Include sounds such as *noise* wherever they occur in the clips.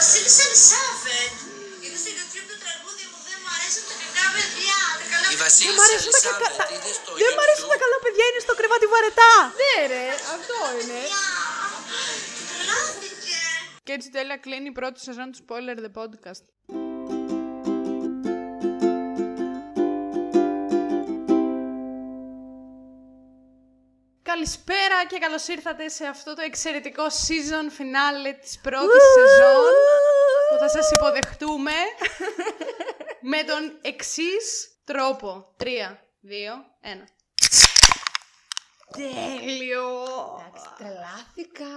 Βασίλισσα Ελισάβετ. Είδε στο YouTube το τραγούδι μου δεν μου αρέσουν τα κακά παιδιά. Τα καλά Η παιδιά. Δεν μ' Βασίλισσα αρέσουν τα κακά. Ελισάβετ είδε στο Δεν μ' αρέσουν τα YouTube. καλά παιδιά, είναι στο κρεβάτι βαρετά. Ναι, ρε, αυτό είναι. Τρελάθηκε. Και έτσι τέλεια κλείνει η πρώτη σεζόν του Spoiler The Podcast. Καλησπέρα και καλώς ήρθατε σε αυτό το εξαιρετικό season finale της πρώτης σεζόν που θα σας υποδεχτούμε με τον εξής τρόπο. Τρία, δύο, ένα. Τέλειο! Εντάξει, τρελάθηκα.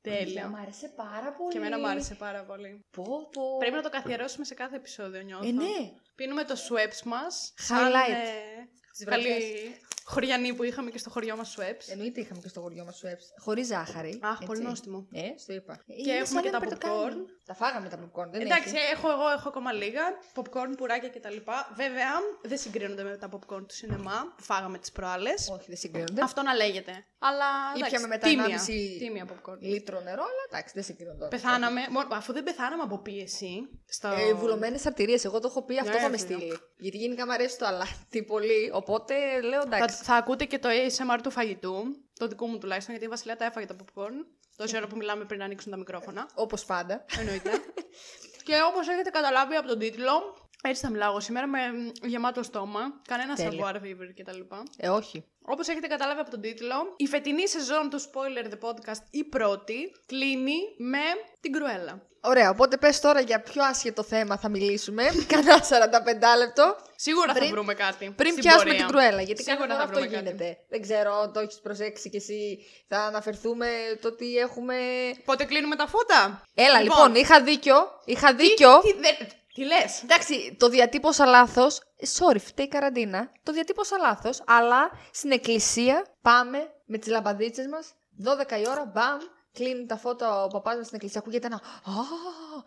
Τέλειο. Μ' άρεσε πάρα πολύ. Και εμένα μου άρεσε πάρα πολύ. Πω, πω. Πρέπει να το καθιερώσουμε σε κάθε επεισόδιο, νιώθω. Ε, ναι. Πίνουμε το Sweps μας. Highlight. Σαν, ε, Στις καλή βραδιές. Χωριανή που είχαμε και στο χωριό μας Sweps. Εννοείται είχαμε και στο χωριό μας σου Χωρίς ζάχαρη. Αχ, έτσι. πολύ νόστιμο. Ε, στο είπα. Και έχουμε σαν και να τα πορτοκάλι. popcorn. Τα φάγαμε τα popcorn, δεν Εντάξει, έχει. έχω εγώ έχω ακόμα λίγα. Popcorn, πουράκια κτλ. Βέβαια, δεν συγκρίνονται με τα popcorn του σινεμά που φάγαμε τις προάλλες. Όχι, δεν συγκρίνονται. Αυτό να λέγεται. Αλλά εντάξει, Ήπιαμε μετά τίμια. 1,5 Τίμια popcorn. λίτρο νερό, αλλά εντάξει, δεν συγκρίνονται. Πεθάναμε, μόνο- αφού δεν πεθάναμε από πίεση. Στο... Ε, Βουλωμένες αρτηρίες, εγώ το έχω πει, αυτό Ναι, θα με φίλο. στείλει. Γιατί γενικά μου αρέσει το αλάτι πολύ, οπότε λέω Θα, εντάξει. Θα ακούτε και το ASMR του φαγητού, το δικό μου τουλάχιστον, γιατί η Βασιλεία τα έφαγε τα popcorn. Τόση ώρα που μιλάμε πριν να ανοίξουν τα μικρόφωνα. Όπως πάντα. Εννοείται. *laughs* και όπως έχετε καταλάβει από τον τίτλο, έτσι θα μιλάω εγώ σήμερα με μ, γεμάτο στόμα. Κανένα Τέλεια. savoir vivre κτλ. Ε, όχι. Όπως έχετε καταλάβει από τον τίτλο, η φετινή σεζόν του Spoiler The Podcast, η πρώτη, κλείνει με την Κρουέλα. Ωραία, οπότε πες τώρα για ποιο άσχετο θέμα θα μιλήσουμε. Κανένα 45 λεπτό. Σίγουρα Πριν- θα βρούμε κάτι. Πριν στην πιάσουμε πορεία. την κρουέλα. Γιατί Σίγουρα κάθε φορά θα αυτό βρούμε κάτι. γίνεται. Δεν ξέρω, το έχεις προσέξει κι εσύ. Θα αναφερθούμε το ότι έχουμε. Πότε κλείνουμε τα φώτα; Έλα, λοιπόν, είχα δίκιο. Είχα δίκιο. Τι, δεν- τι λες; Εντάξει, το διατύπωσα λάθος. Sorry, φταίει η καραντίνα. Το διατύπωσα λάθος, αλλά στην εκκλησία πάμε με τις λαμπαδίτσες μας. 12 η ώρα, μπαμ, κλείνει τα φώτα ο παπάς μας στην εκκλησία. Ακούγεται ένα. Α,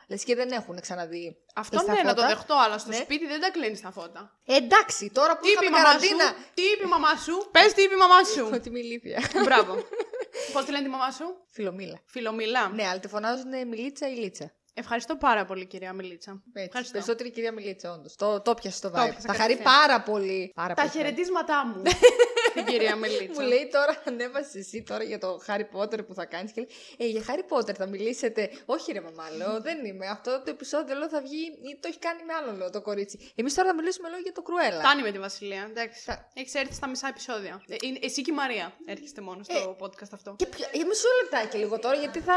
λες και δεν έχουν ξαναδεί. Αυτό κλειστά ναι, να το φώτα. δεχτώ, αλλά στο Ναι. σπίτι δεν τα κλείνεις τα φώτα. Ε, εντάξει, τώρα που Τι είπε η είχαμε μαμά σου, καραντίνα. τι είπε η μαμά σου, πες τι είπε η μαμά σου. Ότι είμαι ηλίθεια. Μπράβο. *laughs* Πώς τη λένε τη μαμά σου, Φιλομήλα. Φιλομιλά. Ναι, αλλά τη φωνάζουν Μιλίτσα ή Λίτσα. Ευχαριστώ πάρα πολύ, κυρία Μιλίτσα. Έτσι, Ευχαριστώ. περισσότερη κυρία Μιλίτσα, όντως. Το, το πιασε το Το vibe. έπιασα Θα χαρεί κατευθείαν. πάρα πολύ. Πάρα Τα πολύ. χαιρετίσματά μου *laughs* στην κυρία Μιλίτσα. Μου λέει τώρα, ανέβασες εσύ τώρα για το Χάρι Πότερ που θα κάνεις. Και λέει, Ε, για Χάρι Πότερ θα μιλήσετε. Όχι, ρε μαμά, λέω, δεν είμαι. Αυτό το επεισόδιο λέω θα βγει ή το έχει κάνει με άλλο, λέω το κορίτσι. Εμείς τώρα θα μιλήσουμε, λέω, για το Κρουέλα. Φτάνει με τη Βασιλεία, εντάξει. Τα- Έχεις έρθει στα μισά επεισόδια. Ε, είναι- εσύ και η Μαρία έρχεστε μόνο στο podcast αυτό. Και ποιο... για μισό λεπτάκι λίγο τώρα, γιατί θα.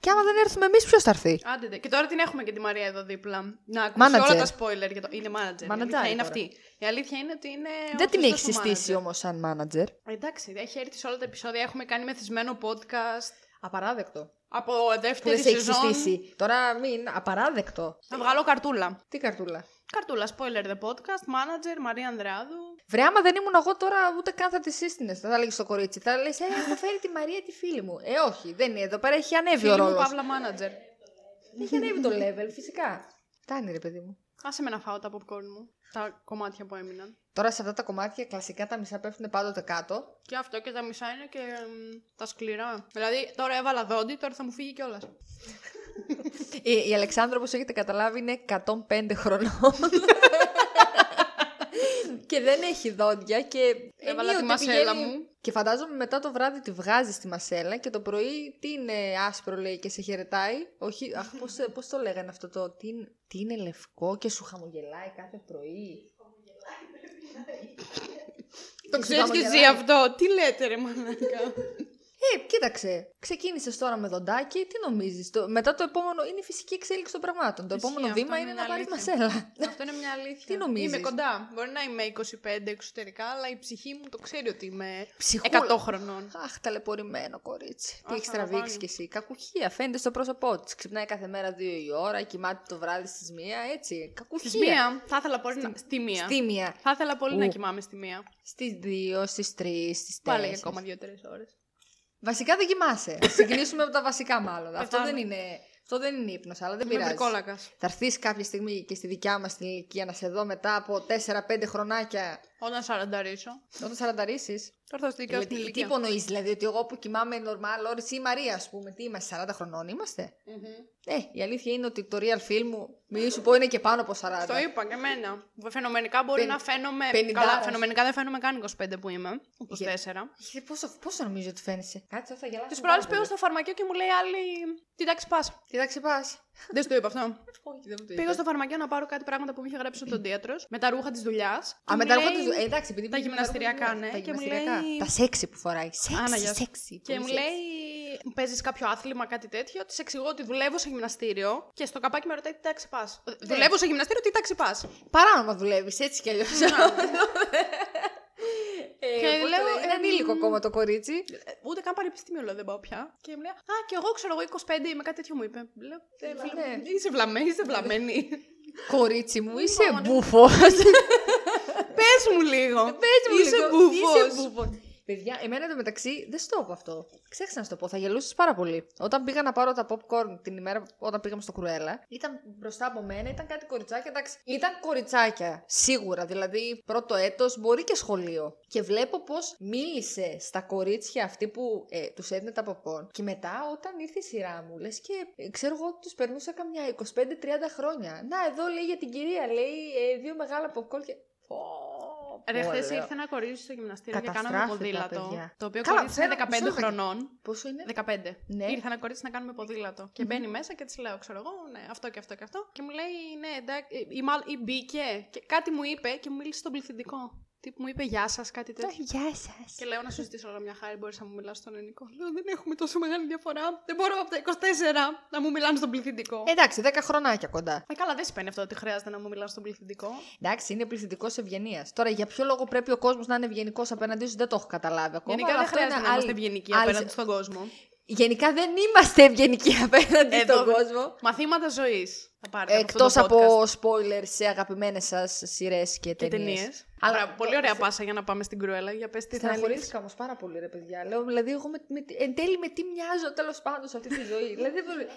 Και άμα δεν έρθουμε εμείς, ποιος θα έρθει; Άντε, δε. Και τώρα την έχουμε και τη Μαρία εδώ δίπλα. Να ακούσει Manager. όλα τα spoiler. Για το... Είναι manager. Η Manager αλήθεια είναι τώρα. αυτή. Η αλήθεια είναι ότι είναι. δεν ο την έχεις Χριστός ο συστήσει manager. όμως σαν manager. Εντάξει, έχει έρθει σε όλα τα επεισόδια. Έχουμε κάνει μεθυσμένο podcast. Απαράδεκτο. Από Που δεύτερη δεν σε έχει σεζόν. συστήσει. Τώρα μην. Απαράδεκτο. Θα βγάλω καρτούλα. Τι καρτούλα; Καρτούλα, spoiler the podcast, manager, Μαρία Ανδρεάδου. Βρε, άμα δεν ήμουν εγώ τώρα, ούτε καν θα τη σύστηνες. Θα έλεγε στο κορίτσι. Θα λες, Ε, έχω φέρει τη Μαρία τη φίλη μου. Ε, όχι, δεν είναι. Εδώ πέρα έχει ανέβει ο Φίλη μου, ρόλος. Παύλα manager. Έχει ανέβει το level, φυσικά. Φτάνει, ρε παιδί μου. Άσε με να φάω τα popcorn μου. Τα κομμάτια που έμειναν. Τώρα σε αυτά τα κομμάτια κλασικά τα μισά πέφτουν πάντοτε κάτω. Και αυτό και τα μισά είναι και μ, τα σκληρά. Δηλαδή τώρα έβαλα δόντι, τώρα θα μου φύγει κιόλας. Η, η Αλεξάνδρα, όπω έχετε καταλάβει, είναι 105 χρονών. και δεν έχει δόντια και. Έβαλα τη ενίοτε μασέλα πηγαίνει- μου. Και φαντάζομαι μετά το βράδυ τη βγάζεις στη μασέλα και το πρωί τι είναι άσπρο λέει και σε χαιρετάει. Όχι, αχ, πώς, πώς το λέγανε αυτό το. Τι, είναι- τι είναι λευκό και σου χαμογελάει κάθε πρωί. *laughs* Το Και σου ξέρει και εσύ χαμογελάει. αυτό. Τι λέτε, ρε μαλάκα; Ε, κοίταξε. Ξεκίνησες τώρα με δοντάκι. Τι νομίζεις. Το... Μετά το επόμενο είναι η φυσική εξέλιξη των πραγμάτων. Το Ισχύει, επόμενο αυτό βήμα είναι είναι να μια πάρεις αλήθεια. μασέλα. Αυτό είναι μια αλήθεια. Τι νομίζεις; Είμαι κοντά. Μπορεί να είμαι 25 εξωτερικά, αλλά η ψυχή μου το ξέρει ότι είμαι Ψυχούλα. 100 χρονών. Αχ, ταλαιπωρημένο κορίτσι. Τι Αχ, έχεις τραβήξει παραπάνω. κι εσύ. Κακουχία. Φαίνεται στο πρόσωπό της. Ξυπνάει κάθε μέρα δύο η ώρα, κοιμάται το βράδυ στις μία. Έτσι. Κακουχία. Στη μία. Θα ήθελα πολύ να. Στη μία. Στη μία. Θα ήθελα πολύ να Ου. κοιμάμαι στη μία. Στις δύο, στις τρεις, στις Πάλι για τέσσερις. ακόμα 2-3 ώρες. Βασικά δεν κοιμάσαι. *laughs* Α Συγκλείσουμε από τα βασικά μάλλον. Αυτό Πεθάνω. δεν είναι. Αυτό δεν είναι ύπνος, αλλά δεν Είμαι πειράζει. βρικόλακα. Θα έρθεις κάποια στιγμή και στη δικιά μας την ηλικία να σε δω μετά από 4-5 χρονάκια Όταν σαρανταρίσω. Όταν σαρανταρίσει. Τώρα θα στο δικαιώσω την Δηλαδή, τι ηλικία. υπονοείς, δηλαδή, ότι εγώ που κοιμάμαι normal ώρες ή η Μαρία, ας πούμε, τι είμαστε, 40 χρονών είμαστε; Ε, η αλήθεια είναι ότι το real film μου, μη σου πω, είναι και πάνω από 40. Το είπα και εμένα. Φαινομενικά μπορεί Πεν- να φαίνομαι. πενηντάρας. Καλά, φαινομενικά δεν φαίνομαι καν 25 που είμαι. 24. Ε, Πόσο, πόσο νομίζω ότι φαίνεσαι; Κάτσε, θα γελάσω. Τις προάλλες πήγα στο φαρμακείο και μου λέει άλλη. Τι τάξη πας. Τι τάξη πας. Δεν σου το είπα αυτό. Όχι, δεν μου το Πήγα είπες. στο φαρμακείο να πάρω κάτι πράγματα που μου είχε γράψει ο *clears throat* δοντίατρο με τα ρούχα της δουλειάς. Α, με τα ρούχα της- ε, εντάξει, επειδή τα πήγε με γυμναστηριακά, ρούχα της ναι, δουλειάς. και Τα μου γυμναστηριακά. λέει- Τα σεξι που φοράει. Άνα, Σεξι, γεια σου. σεξι. Και πολύ μου σεξι. λέει, παίζεις κάποιο άθλημα, κάτι τέτοιο. Της εξηγώ ότι δουλεύω σε γυμναστήριο και στο καπάκι με ρωτάει τι τάξη πα. Ναι. Δουλεύω σε γυμναστήριο, τι τάξη πα. Παράνομα δουλεύεις, έτσι κι αλλιώς. Και λέω, είναι εμ, ανήλικο ακόμα το κορίτσι. Ούτε καν πανεπιστήμιο λέω δεν πάω πια. Και μου λέει, Α, και εγώ ξέρω εγώ 25 είμαι, κάτι τέτοιο μου είπε. Λέω, «Ε, φίλε, Ναι. Είσαι βλαμμένη, είσαι βλαμμένη. Κορίτσι μου, είσαι Λοιπόν. *laughs* μπούφο. Πες μου λίγο. Πες μου Είσαι λίγο, μπούφος. Είσαι μπούφος. Παιδιά, εμένα εντωμεταξύ δεν στο πω αυτό. Ξέχασα να στο πω, θα γελούσες πάρα πολύ. Όταν πήγα να πάρω τα popcorn την ημέρα όταν πήγαμε στο Κρουέλα, ήταν μπροστά από μένα, ήταν κάτι κοριτσάκια. Εντάξει, ήταν κοριτσάκια, σίγουρα. Δηλαδή, πρώτο έτος, μπορεί και σχολείο. Και βλέπω πώ μίλησε στα κορίτσια αυτή που ε, τους έδινε τα popcorn. Και μετά, όταν ήρθε η σειρά μου, λες και ε, ξέρω εγώ τους περνούσα καμιά 25-30 χρόνια. Να, εδώ λέει για την κυρία, λέει ε, δύο μεγάλα popcorn και. Πω, Ρε, πω, χθε λέω. ήρθε ένα κορίτσι στο γυμναστήριο και κάναμε Καταστράφηκα, ποδήλατο. παιδιά. Το οποίο Καλά, κορίτσι είναι φέρω- 15 μισό χρονών. Πόσο είναι; 15. Ναι. Ήρθε ένα κορίτσι να κάνουμε ποδήλατο. Και μπαίνει μέσα και της λέω, ξέρω εγώ, ναι, αυτό και αυτό και αυτό. Και μου λέει, ναι, εντάξει, ή, μάλλον- ή μπήκε. Και κάτι μου είπε και μου μίλησε στον πληθυντικό. Τι που μου είπε, Γεια σας, κάτι τέτοιο. Γεια σας. Και λέω να σου ζητήσω όλα μια χάρη, μπορείς να μου μιλάς στον ελληνικό. Λέω, δεν έχουμε τόσο μεγάλη διαφορά. Δεν μπορώ από τα 24 να μου μιλάνε στον πληθυντικό. Εντάξει, 10 χρονάκια κοντά. Ε, καλά, δεν σημαίνει αυτό ότι χρειάζεται να μου μιλάνε στον πληθυντικό. Εντάξει, είναι πληθυντικός ευγενίας. Τώρα, για ποιο λόγο πρέπει ο κόσμος να είναι ευγενικός απέναντί σου, δεν το έχω καταλάβει ακόμα. Γενικά αλλά δεν αυτό χρειάζεται είναι να είμαστε άλλη- ευγενικοί άλλη- απέναντι στον κόσμο. Γενικά δεν είμαστε ευγενικοί *laughs* απέναντι Εδώ- στον κόσμο. Μαθήματα ζωής. Θα πάρετε Εκτό από, αυτό το από podcast. spoilers σε αγαπημένες σας σειρές και και ταινίες. ταινίες. Αλλά- πολύ ωραία πάσα για να πάμε στην Κρουέλα. Για πες τι θέλεις. Στεναχωρήθηκα όμως πάρα πολύ, ρε παιδιά. Λέω, δηλαδή, εγώ με, με, εν τέλει με τι μοιάζω τέλος πάντων σε αυτή τη ζωή. *laughs* δηλαδή, δεν μπορώ-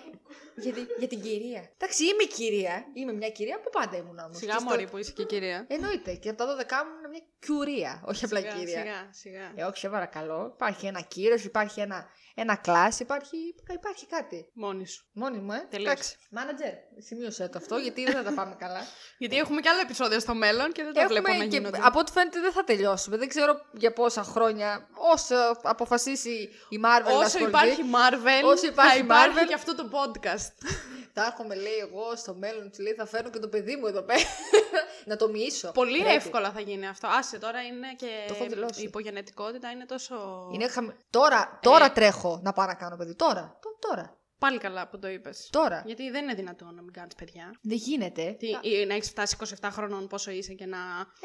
για, τη- για την κυρία. Εντάξει, είμαι κυρία. Είμαι μια κυρία που πάντα ήμουν όμως. Σιγά μωρή που είσαι και κυρία. Εννοείται. Και από τα 12 μου ήμουν μια κιουρία. Όχι απλά Σιγά, κυρία. Σιγά, σιγά. Ε, όχι, σε παρακαλώ. Υπάρχει ένα κύριο, υπάρχει ένα, ένα κλάσ, υπάρχει, υπάρχει κάτι. Μόνη σου. Μόνη μου, ε. Τελείωσε. Εντάξει. Μάνατζερ, σημείωσε το αυτό, γιατί δεν θα τα πάμε καλά. *laughs* Γιατί έχουμε και άλλα επεισόδια στο μέλλον και δεν τα βλέπω να και γίνονται. από ό,τι φαίνεται δεν θα τελειώσουμε. Δεν ξέρω για πόσα χρόνια. Όσο αποφασίσει η Marvel να Όσο ασχοληθεί, υπάρχει Marvel, Όσο υπάρχει θα υπάρχει Marvel. και αυτό το podcast. *laughs* Θα έχουμε, λέει, εγώ στο μέλλον του λέει, θα φέρω και το παιδί μου εδώ πέρα. *laughs* να το μοιήσω. Πολύ Πρέπει. εύκολα θα γίνει αυτό. Άσε τώρα είναι και Το έχω δηλώσει. η υπογενετικότητα είναι τόσο. Είναι χαμη- Τώρα, τώρα Ε. τρέχω να πάω να κάνω παιδί. Τώρα. Τ- Τώρα. Πάλι καλά που το είπες. Τώρα. Γιατί δεν είναι δυνατόν να μην κάνεις παιδιά. Δεν γίνεται. Τι, ή να έχεις φτάσει 27 χρονών πόσο είσαι και να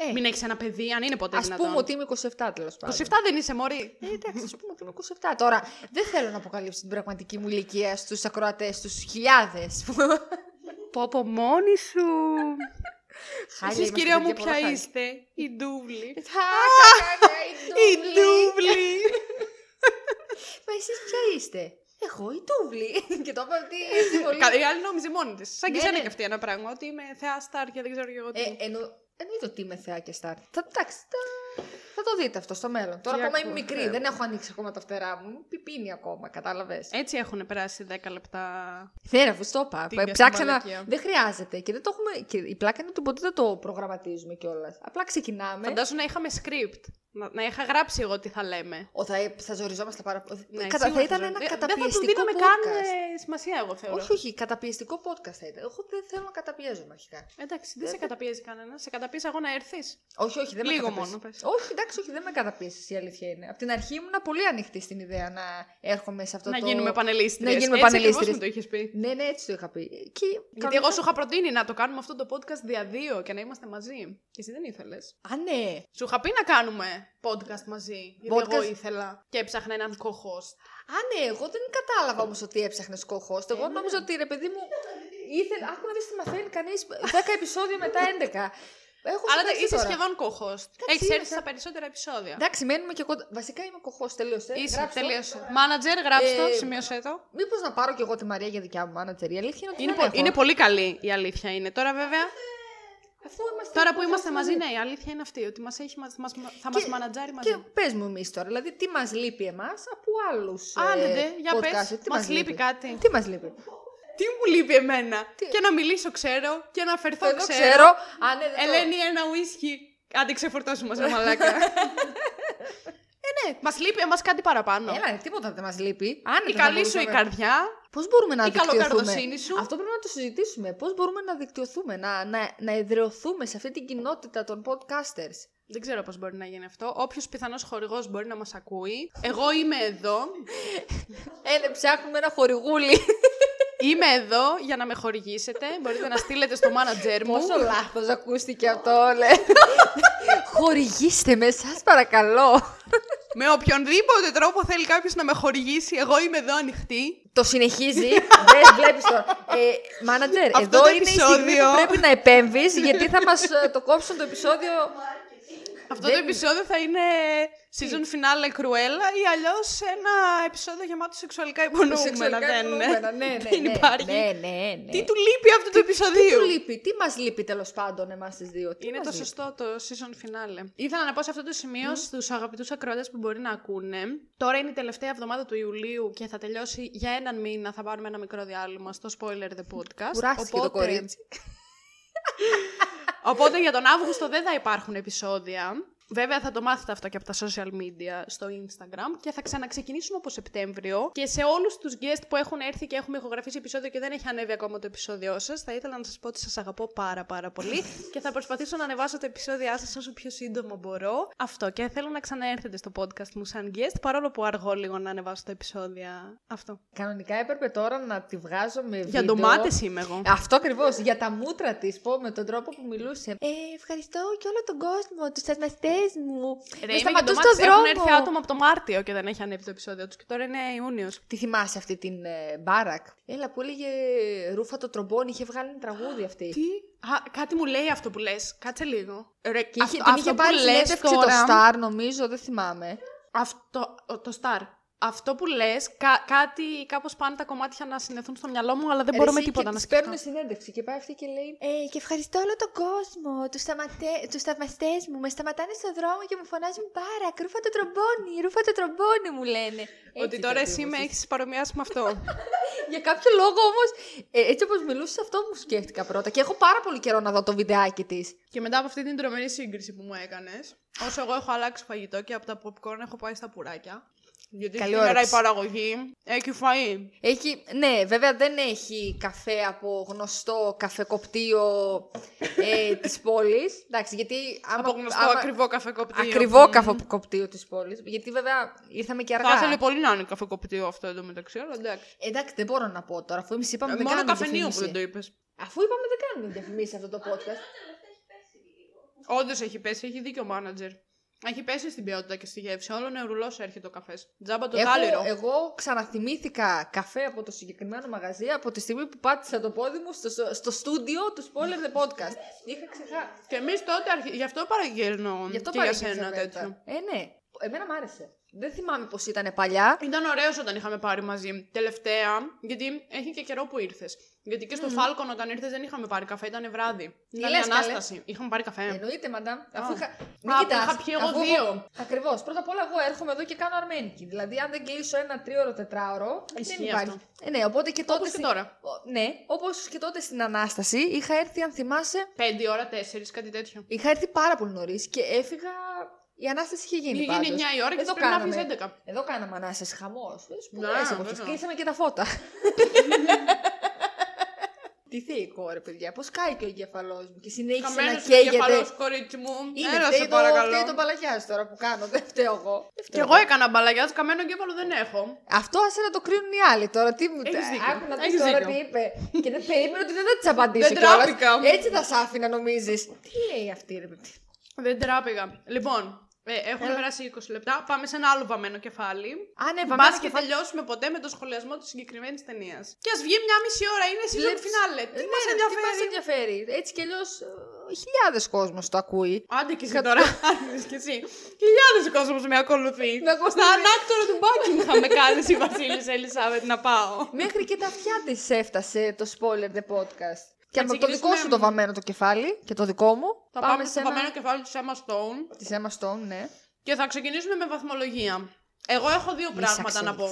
Ε. μην έχεις ένα παιδί, αν είναι ποτέ Α δυνατόν. πούμε ότι είμαι 27 τέλος πάντων. 27 δεν είσαι μωρή. Ε, εντάξει, ας πούμε ότι είμαι 27. Τώρα δεν θέλω να αποκαλύψω την πραγματική μου ηλικία στους ακροατές, στους χιλιάδες. Πω πω μόνη σου. Χάλια Εσείς είμαστε, κυρία μου παιδιά, πολλά ποια χάλια. είστε; Η ντούβλη. Η Η ντούβλη. Μα εσείς ποια είστε; Εγώ η Τούβλη. *laughs* και το είπα ότι έτσι πολύ. Κα- Η άλλη νόμιζε μόνη της. Σαν και Ναι, εσένα ναι. και αυτή ένα πράγμα. Ότι είμαι θεά στάρ και δεν ξέρω και εγώ τι. Ε, εννο... Εννοείται ότι είμαι θεά και στάρ. Θα, εντάξει, θα... θα το δείτε αυτό στο μέλλον. Τώρα Τι ακόμα ακούω, είμαι μικρή, Θεέ δεν έχω ανοίξει ακόμα τα φτερά μου. Πιπίνει ακόμα, κατάλαβες. Έτσι έχουν περάσει 10 λεπτά. Ναι, ρε, αφού το είπα. Την Ψάξα να. μαλακία. Δεν χρειάζεται. Και, δεν το έχουμε... και η πλάκα είναι ότι ποτέ δεν το προγραμματίζουμε κιόλας. Απλά ξεκινάμε. Φαντάσου να είχαμε script. Να, να είχα γράψει εγώ τι θα λέμε. Ο, θα, θα ζοριζόμαστε πάρα πολύ. Ναι, Κατα... σίγουρα Θα ήταν ζω- ένα δεν- καταπιεστικό Δεν θα του δίναμε podcast. καν ε, σημασία, εγώ θεωρώ. Όχι, όχι, καταπιεστικό podcast θα ήταν. Εγώ δεν θέλω να καταπιέζομαι αρχικά. Εντάξει, δεν σε καταπιέζει κανένας. Σε καταπίεζει εγώ να έρθεις. Όχι, όχι, δεν Λίγο με καταπιέζει. μόνο, πες. Όχι, εντάξει, όχι, δεν με καταπίεζει η αλήθεια είναι. Από την αρχή ήμουν πολύ ανοιχτή στην ιδέα να έρχομαι σε αυτό Να το. γίνουμε πανελίστριες. Να γίνουμε Έτσι πανελίστριες. ακριβώς μου το είχες πει. Ναι, ναι, έτσι το είχα πει. Και Γιατί εγώ σου είχα προτείνει να το κάνουμε αυτό το podcast δια δύο και να είμαστε μαζί. Και εσύ δεν ήθελες. Α, ναι. Σου είχα πει να κάνουμε podcast μαζί. Γιατί Podcast. εγώ ήθελα. Και έψαχνα έναν co-host. Α, ναι, εγώ δεν κατάλαβα όμως ότι έψαχνες κοχώστε. Ε, Εγώ ναι. νόμιζα ότι ρε παιδί μου. Ήθελε. Άκου να δεις τι μαθαίνει κανείς. 10 επεισόδια μετά 11. Έχω Αλλά σκεφτεί είσαι τώρα. σχεδόν co-host. Έχεις είμαι έρθει σε- στα περισσότερα επεισόδια. Εντάξει, μένουμε και κοντά. Βασικά είμαι κοχώ, τελείωσε. Είσαι, τελείωσε. Manager, γράψτε το, Ε, σημείωσέ το. Μήπως να πάρω κι εγώ τη Μαρία για δικιά μου manager. Η αλήθεια είναι ότι Είναι, δεν πο- έχω. είναι πολύ καλή η αλήθεια είναι. Τώρα βέβαια Αφού είμαστε Τώρα που podcast είμαστε μαζί, ναι, η αλήθεια είναι αυτή, ότι μας έχει, μας, μας, θα μας μανατζάρει μαζί. Και πες μου εμείς τώρα, δηλαδή τι μας λείπει εμάς από άλλους. Άντε, για πες, τι μας λείπει; κάτι. Τι μας λείπει; Τι μου λείπει εμένα; Και να μιλήσω ξέρω, και να φερθώ Εδώ ξέρω. ξέρω. Α, ναι, δεν το- Ελένη, ένα ουίσκι. Άντε ξεφορτώσου μας, ρε *laughs* μαλάκα. ε, ναι, μας λείπει εμάς κάτι παραπάνω. Έλα, ρε, τίποτα δεν μας λείπει. Άνετα η θα καλή σου η μπορούσαμε. καρδιά. Πώς μπορούμε να η δικτυωθούμε; καλοκαρδοσύνη σου. Αυτό πρέπει να το συζητήσουμε. Πώς μπορούμε να δικτυωθούμε, να, να, να εδραιωθούμε σε αυτή την κοινότητα των podcasters; Δεν ξέρω πώς μπορεί να γίνει αυτό. Όποιος πιθανός χορηγός μπορεί να μας ακούει. Εγώ είμαι εδώ. *laughs* Ε, ναι, ψάχνουμε ένα χορηγούλι. *laughs* Είμαι εδώ για να με χορηγήσετε. Μπορείτε να στείλετε στο manager μου. Πόσο λάθος ακούστηκε αυτό, λέ. Χορηγήστε με, σας παρακαλώ. με οποιονδήποτε τρόπο θέλει κάποιος να με χορηγήσει. Εγώ είμαι εδώ ανοιχτή. Το συνεχίζει. Δεν βλέπεις τώρα. Ε, μάνατζερ, Αυτό εδώ το είναι η στιγμή επεισόδιο- που πρέπει να επέμβεις γιατί θα μας το κόψουν το επεισόδιο. Αυτό Δεν- το επεισόδιο θα είναι season finale κρουέλα ή αλλιώς ένα επεισόδιο γεμάτο σεξουαλικά υπονοούμενα. Σεξουαλικά Δεν, υπονοούμενα, ναι, *laughs* ναι, δεν ναι. υπάρχει. Ναι, ναι, ναι. Τι του λείπει αυτού του Τι επεισοδίου; του λείπει, τι μας λείπει τέλος πάντων εμάς τις δύο; Τι Είναι μας το λείπει; σωστό το season finale. Ήθελα να πω σε αυτό το σημείο στους αγαπητούς ακροατές που μπορεί να ακούνε. Τώρα είναι η τελευταία εβδομάδα του Ιουλίου και θα τελειώσει για έναν μήνα. Θα πάρουμε ένα μικρό διάλειμμα στο Spoiler the Podcast. Κουράστηκε το κορίτσι. *laughs* Οπότε για τον Αύγουστο δεν θα υπάρχουν επεισόδια. Βέβαια θα το μάθετε αυτό και από τα social media στο Instagram και θα ξαναξεκινήσουμε από Σεπτέμβριο και σε όλους τους guest που έχουν έρθει και έχουμε ηχογραφήσει επεισόδιο και δεν έχει ανέβει ακόμα το επεισόδιό σας θα ήθελα να σας πω ότι σας αγαπώ πάρα πάρα πολύ *laughs* και θα προσπαθήσω να ανεβάσω τα επεισόδια σας όσο πιο σύντομα μπορώ. Αυτό και θέλω να ξαναέρθετε στο podcast μου σαν guest παρόλο που αργώ λίγο να ανεβάσω τα επεισόδια. Αυτό. Κανονικά έπρεπε τώρα να τη βγάζω με βίντεο. Για ντομάτες είμαι εγώ. Αυτό ακριβώς. Για τα μούτρα της, πω με τον τρόπο που μιλούσε. Ε, ευχαριστώ και όλο τον κόσμο, τους θαυμαστές μου. Ρε, μες είμαι σταματούν και στον ντομάτες. Έχουν δρόμο. έρθει άτομα από το Μάρτιο και δεν έχει ανέβει το επεισόδιο τους και τώρα είναι Ιούνιος. Τι θυμάσαι αυτή την ε, μπάρακ; Έλα που έλεγε Ρούφα το τρομπόνι, είχε βγάλει ένα τραγούδι αυτή. Τι; Α, κάτι μου λέει αυτό που λες. Κάτσε λίγο. Ρε, Και είχε, αυτό, την αυτό είχε που πάρει λες συνέντευξη το Star, νομίζω, δεν θυμάμαι. Αυτό, ο- το Star. Αυτό που λες, κα- κάτι κάπως πάνε τα κομμάτια να συνεθούν στο μυαλό μου, αλλά δεν μπορώ με Εσύ τίποτα και να της σκεφτώ. παίρνουν συνέντευξη και πάει αυτή και λέει ε, Και ευχαριστώ όλο τον κόσμο, τους, σταματέ, τους θαυμαστές μου. Με σταματάνε στον δρόμο και μου φωνάζουν μπάρακ, ρούφα το τρομπόνι, ρούφα το τρομπόνι μου λένε. Ότι Έτσι τώρα κάτι εσύ με όμως. έχεις παρομοιάσει με αυτό. *laughs* Για κάποιο λόγο όμως, ε, έτσι όπως μιλούσες, αυτό μου σκέφτηκα πρώτα. Και έχω πάρα πολύ καιρό να δω το βιντεάκι της. και μετά από αυτή την τρομερή σύγκριση που μου έκανες, όσο εγώ έχω αλλάξει φαγητό και από τα popcorn έχω πάει στα πουράκια. Γιατί Καλή σήμερα η όρεξη. παραγωγή έχει φαΐ. Έχει, ναι, βέβαια δεν έχει καφέ από γνωστό καφεκοπτίο ε, *laughs* της πόλης. Εντάξει, γιατί... Άμα, Από γνωστό άμα- ακριβό καφεκοπτίο. Ακριβό που- καφεκοπτίο της πόλης. Γιατί βέβαια ήρθαμε και αργά. Θα ήθελε πολύ να είναι καφεκοπτίο αυτό εδώ μεταξύ, αλλά εντάξει. Εντάξει, δεν μπορώ να πω τώρα, αφού εμείς είπαμε Ε, δεν Μόνο κάνουμε καφενείο που δεν διαφήμιση. το είπες. Αφού είπαμε δεν κάνουμε διαφημίσει σε αυτό το podcast. Όντως έχει πέσει, έχει δίκιο ο μάνατζερ. Έχει πέσει στην ποιότητα και στη γεύση. Όλο νευρουλό έρχεται ο καφές. Τζάμπα το τάλιρο. Έχω, εγώ ξαναθυμήθηκα καφέ από το συγκεκριμένο μαγαζί από τη στιγμή που πάτησα το πόδι μου στο, στο στούντιο του Spoiler the Podcast. Είχα ξεχάσει. Και εμείς τότε αρχι... γι' αυτό παραγγέλνω Γι' αυτό και για παρήγγειλα σένα μετά. τέτοιο. Ε, ναι. Εμένα μ' άρεσε. Δεν θυμάμαι πώς ήταν παλιά. Ήταν ωραίος όταν είχαμε πάρει μαζί. Τελευταία, γιατί έχει και καιρό που ήρθες. Γιατί και στο Falcon όταν ήρθες δεν είχαμε πάρει καφέ, ήταν βράδυ. Ήταν η λες, καλέ; ανάσταση. Είχαμε πάρει καφέ. Εννοείται, μαντάμ. Αφού Α. είχα. Α, που είχα πιει εγώ δύο. Ακριβώς. Πρώτα απ' όλα, εγώ έρχομαι εδώ και κάνω αρμένικη. Δηλαδή, αν δεν κλείσω ένα τρίωρο, τετράωρο. Ισχύει δεν υπάρχει. αυτό. Ε, ναι, οπότε και τότε. Όπως και στην- τώρα. Ο- Ναι, όπως και τότε στην ανάσταση είχα έρθει, αν θυμάσαι, Πέντε ώρα, τέσσερις, κάτι τέτοιο. Είχα έρθει πάρα πολύ νωρίς και έφυγα. Η ανάσταση είχε γίνει. Είχε γίνει πάντως. 9 η ώρα και Εδώ πρέπει να κάναμε- αφήσει 11. Εδώ κάναμε ανάσταση χαμός. Ναι, Σπουδέ βέβαια. Κλείσαμε και τα φώτα. Τι θεϊκό ρε παιδιά, πώς κάει και ο εγκεφαλός μου και συνέχισε να Καμένο καίγεται. κεφαλό, κορίτσι μου. Είναι Έλα, φταίει σε το, παρακαλώ. φταίει το μπαλαγιάς τώρα που κάνω, δεν φταίω εγώ. Δεν Κι φταίω εγώ έκανα μπαλαγιά, καμένο εγκέφαλο δεν έχω. Αυτό άσε να το κρίνουν οι άλλοι τώρα. Τι μου Έχεις δίκιο. Άκου να δεις Έχεις τώρα δίκιο. τι είπε. και δεν περίμενα ότι δεν θα τη απαντήσω Δεν κιόλας. τράπηκα. Έτσι θα σ' άφηνα νομίζεις. Τι λέει αυτή ρε παιδί. Δεν τράπηγα. Λοιπόν, ε, έχουν περάσει 20 λεπτά. Πάμε σε ένα άλλο βαμμένο κεφάλι. Α, ναι, Μπας βαμμένο και κεφάλι. τελειώσουμε ποτέ με το σχολιασμό της συγκεκριμένης ταινίας. Και ας βγει μια μισή ώρα, είναι season Βλέπεις- finale. Τι Ε, μας ναι, ρε, ενδιαφέρει; Τι μας ενδιαφέρει; Έτσι κι αλλιώς χιλιάδες κόσμος το ακούει. Άντε και εσύ τώρα, *laughs* άντε και εσύ. Χιλιάδες κόσμος με ακολουθεί. Με ακολουθεί. Στα ανάκτορα του Buckingham με κάνει η Βασίλισσα Ελισάβετ να πάω. Μέχρι και τα αυτιά της έφτασε το spoiler the podcast. Και Θα με το ξεκινήσουμε- δικό σου το βαμμένο το κεφάλι και το δικό μου. Θα πάμε, σε στο ένα... βαμμένο κεφάλι της Emma Stone Της Emma Stone, ναι. και θα ξεκινήσουμε με βαθμολογία. Εγώ έχω δύο πράγματα να πω.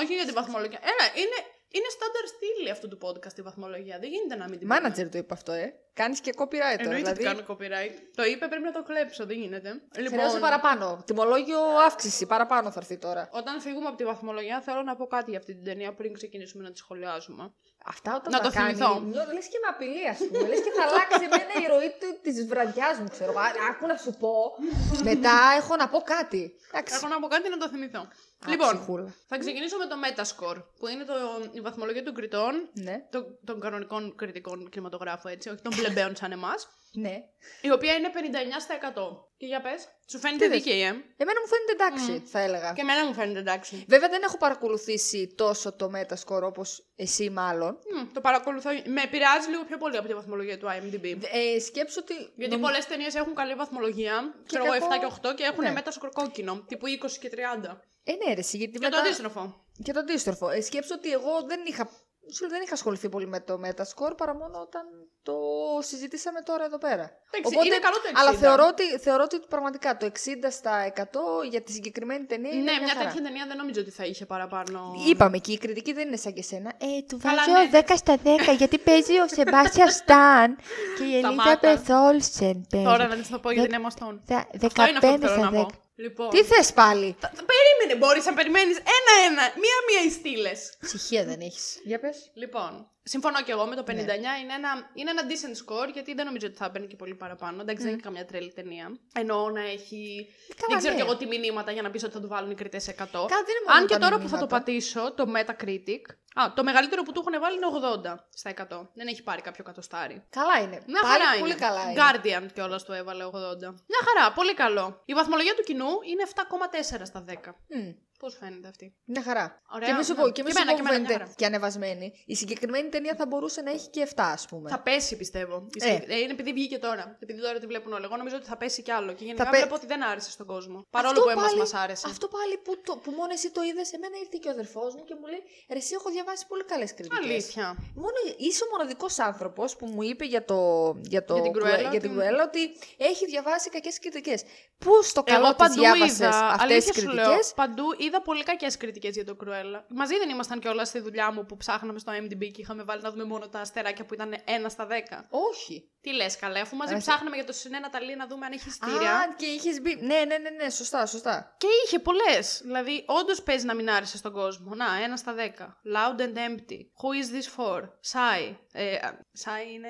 Όχι για τη βαθμολογία. Έλα, είναι, είναι στάνταρ στήλη αυτού του podcast η βαθμολογία. Δεν γίνεται να μην την πούμε. Μάνατζερ το είπε αυτό, ε. Κάνεις και copyright τώρα. Εννοείται Δηλαδή, ότι κάνω copyright. Το είπε, πρέπει να το κλέψω. Δεν γίνεται. Λοιπόν, χρειάζεται παραπάνω. Τιμολόγιο αύξηση, παραπάνω θα έρθει τώρα. όταν φύγουμε από τη βαθμολογία, θέλω να πω κάτι για αυτή την ταινία πριν ξεκινήσουμε να τη σχολιάζουμε. Αυτά όταν Να τα το κάνει, θυμηθώ. νιώθω, λες και με απειλεί, ας πούμε. λες και θα αλλάξει εμένα η ροή του, της βραδιάς μου, ξέρω. Α, Άκου να σου πω. Μετά έχω να πω κάτι. Εντάξει. Έχω να πω κάτι να το θυμηθώ. Α, λοιπόν, ψυχούλα. θα ξεκινήσω με το Metascore, που είναι το, η βαθμολογία των κριτών, Ναι, των, των κανονικών κριτικών κινηματογράφου, έτσι, όχι των πλεμπαίων σαν εμάς, ναι. η οποία είναι 59%. Και για πες, σου φαίνεται Τι δες; δίκαιη, ε; Εμένα μου φαίνεται εντάξει, θα έλεγα. Και εμένα μου φαίνεται εντάξει. Βέβαια δεν έχω παρακολουθήσει τόσο το Metascore όπως εσύ μάλλον. Μμ, το παρακολουθώ. Με επηρεάζει λίγο πιο πολύ από τη βαθμολογία του IMDb. Ε, σκέψου ότι... Γιατί νομ- πολλές ταινίες έχουν καλή βαθμολογία, ξέρω εγώ κακό- 7 και 8 και έχουν Ναι. Metascore κόκκινο, τύπου 20 και 30. Ε, ναι, ρε, εσύ, γιατί Και μετά... το αντίστροφο. Και το αντίστροφο. Ε, σκέψου ότι εγώ δεν είχα... σου λέω, δεν είχα ασχοληθεί πολύ με το Metascore παρά μόνο όταν το συζητήσαμε τώρα εδώ πέρα. είναι καλό το 60. Αλλά θεωρώ ότι, θεωρώ ότι πραγματικά το 60 στα 100 για τη συγκεκριμένη ταινία είναι Ναι, μια μια χαρά. τέτοια ταινία δεν νομίζω ότι θα είχε παραπάνω. Είπαμε και η κριτική δεν είναι σαν και σένα. Ε, του Καλά, βάζω ναι. 10 στα 10 γιατί παίζει ο Σεμπάστια Σταν και η Σταμάτα. Ελίζα Όλσεν παίζει. Τώρα να της το πω γιατί Δε- είναι Emma Stone. Δε- Αυτό είναι αυτό 15 που θέλω στα να 10. Πω. Λοιπόν. Τι θες πάλι; Θα- θα- Περίμενε, μπορείς να περιμένεις ένα-ένα. Μία-μία οι στήλες. Ψυχία δεν έχεις. Για πες. Λοιπόν, συμφωνώ και εγώ με το Ναι. 59. Είναι, ένα, είναι ένα decent score γιατί δεν νομίζω ότι θα έμπαινε και πολύ παραπάνω. Εντάξει, δεν είναι καμιά τρέλη ταινία. Εννοώ να έχει. Καλά, δεν ξέρω ναι. κι εγώ τι μηνύματα για να πεις ότι θα του βάλουν οι κριτές 100. Καλά, δεν είναι μόνο Αν και τα τώρα που θα το μηνύματα. πατήσω, το Metacritic. Α, το μεγαλύτερο που του έχουν βάλει είναι 80 στα 100. Δεν έχει πάρει κάποιο κατοστάρι. Καλά είναι. Μια Πάλι χαρά πολύ είναι. καλά είναι. Guardian κιόλας το έβαλε 80. Μια χαρά, πολύ καλό. Η βαθμολογία του κοινού είναι 7,4 στα 10. Μμ. Πώς φαίνεται αυτή; Μια χαρά. Ωραία, και μη σου ναι. πω, και μη Και σου εμένα, πω και που εμένα, μια φαίνεται χαρά. και ανεβασμένη. Η συγκεκριμένη ταινία θα μπορούσε να έχει και 7, ας πούμε. Θα πέσει, πιστεύω. Ε. Ε. Είναι επειδή βγήκε τώρα. Επειδή τώρα τη βλέπουν όλοι. Εγώ νομίζω ότι θα πέσει κι άλλο. Και γενικά Θα πε- βλέπω ότι δεν άρεσε στον κόσμο. Παρόλο Αυτό που εμά πάλι- μας άρεσε. Αυτό πάλι που, το, που μόνο εσύ το είδες, εμένα ήρθε και ο αδερφός μου και μου λέει: Ρε, εσύ έχω διαβάσει πολύ καλές κριτικές. Αλήθεια. Μόνο είσαι ο μοναδικός άνθρωπος που μου είπε για, το, για, το, Για την Cruella για την ότι- Cruella ότι έχει διαβάσει κακές κριτικές. Πού στο καλό Εγώ της παντού διάβασες είδα. αυτές τις Αλήθεια σου λέω. κριτικές; Παντού είδα πολύ κακές κριτικές για το Cruella. Μαζί δεν ήμασταν κιόλας στη δουλειά μου που ψάχναμε στο MDB και είχαμε βάλει να δούμε μόνο τα αστεράκια που ήταν 1 στα 10. Όχι. Τι λες, καλέ, αφού μαζί Α, ψάχναμε για το Συνένα Ταλή να δούμε αν έχει στήρια. Α, και είχες μπει. Ναι, ναι, ναι, ναι, σωστά, σωστά. Και είχε πολλές. Δηλαδή, όντως παίζει να μην άρεσε στον κόσμο. Να, ένα στα δέκα. Loud and empty. Who is this for? Sigh. Ε, α, sigh είναι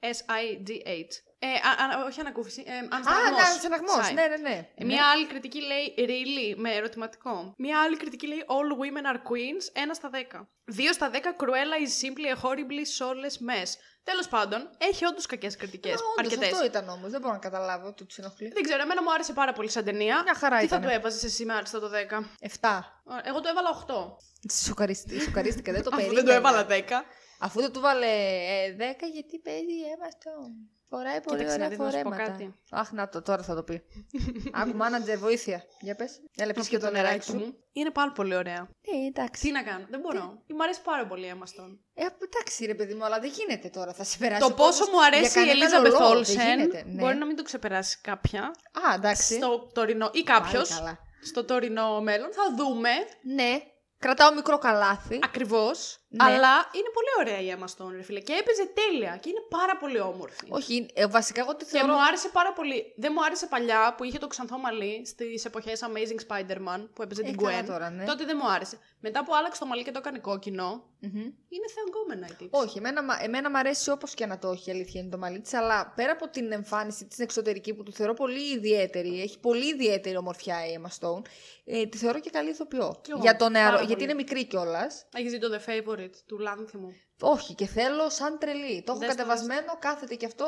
S-I-G-H. Ε, α, α, όχι ανακούφιση. Ε, Α, αναστραγμός. ναι, αναστραγμός. Sigh. Ναι, ναι, ναι. Ε, Μία άλλη κριτική λέει really με ερωτηματικό. Μία άλλη κριτική λέει all women are queens, ένα στα δέκα. Δύο στα δέκα Cruella is simply a horribly soulless mess. Τέλος πάντων, έχει όντως κακές κριτικές. Α, όντως, Αρκετές. Αυτό ήταν όμως. Δεν μπορώ να καταλάβω τι του ενοχλεί. Δεν ξέρω, εμένα μου άρεσε πάρα πολύ σαν ταινία. Μια χαρά Τι ήταν. θα του έβαζες εσύ με άριστα το 10. 7. Ωραία, Εγώ το έβαλα 8. Σοκαρίστη- Σοκαρίστηκα, δεν το *laughs* Αφού περίμενα. δεν το έβαλα 10. Αφού δεν του βάλε ε, 10, γιατί παίζει Emma Stone. Φοράει πολύ Κοίταξε, ωραία να δεις, να σου πω φορέματα. κάτι. Αχ, να το, τώρα θα το πει. *laughs* Άκου, μάνατζερ, βοήθεια. Για πες. Έλα, πεις και το νεράκι σου. μου. Είναι πάρα πολύ ωραία. Ε, εντάξει. Τι να κάνω, δεν μπορώ. Μ' αρέσει πάρα πολύ η Emma Stone. Ε, εντάξει, ρε παιδί μου, αλλά δεν γίνεται τώρα. Θα σε περάσει. Το ο κόσμος πόσο μου αρέσει για η κανέναν Elizabeth λόγο. Δεν Olsen γίνεται, ναι. μπορεί να μην το ξεπεράσει κάποια Α, εντάξει. στο τωρινό ή Πάλι κάποιος καλά. στο τωρινό μέλλον. Θα δούμε Ναι, κρατάω μικρό καλάθι. ακριβώς. Ναι. Αλλά είναι πολύ ωραία η Emma Stone, ρε φίλε. Και έπαιζε τέλεια και είναι πάρα πολύ όμορφη. Όχι, ε, βασικά εγώ τη Και θεωρώ. μου άρεσε πάρα πολύ. Δεν μου άρεσε παλιά που είχε το ξανθό μαλλί στις εποχές Amazing Spider-Man που έπαιζε Ε, την καλά Gwen. τώρα, ναι. Τότε δεν μου άρεσε. Μετά που άλλαξε το μαλλί και το έκανε κόκκινο, Μμμ. είναι θεογκόμενα η τύψη. Όχι, εμένα, μα- εμένα μου αρέσει όπως και να το έχει η αλήθεια είναι το μαλλί της, αλλά πέρα από την εμφάνιση της εξωτερική που του θεωρώ πολύ ιδιαίτερη, έχει πολύ ιδιαίτερη ομορφιά η Emma Stone, ε, τη θεωρώ και καλή ηθοποιό. Κι εγώ, Για το νεαρό, πάρα γιατί πολύ. είναι μικρή κιόλας. Έχεις δει το The Favorite; Του Λάνθιμου. Όχι, και θέλω σαν τρελή. Το έχω Δες το, κατεβασμένο, κάθεται και αυτό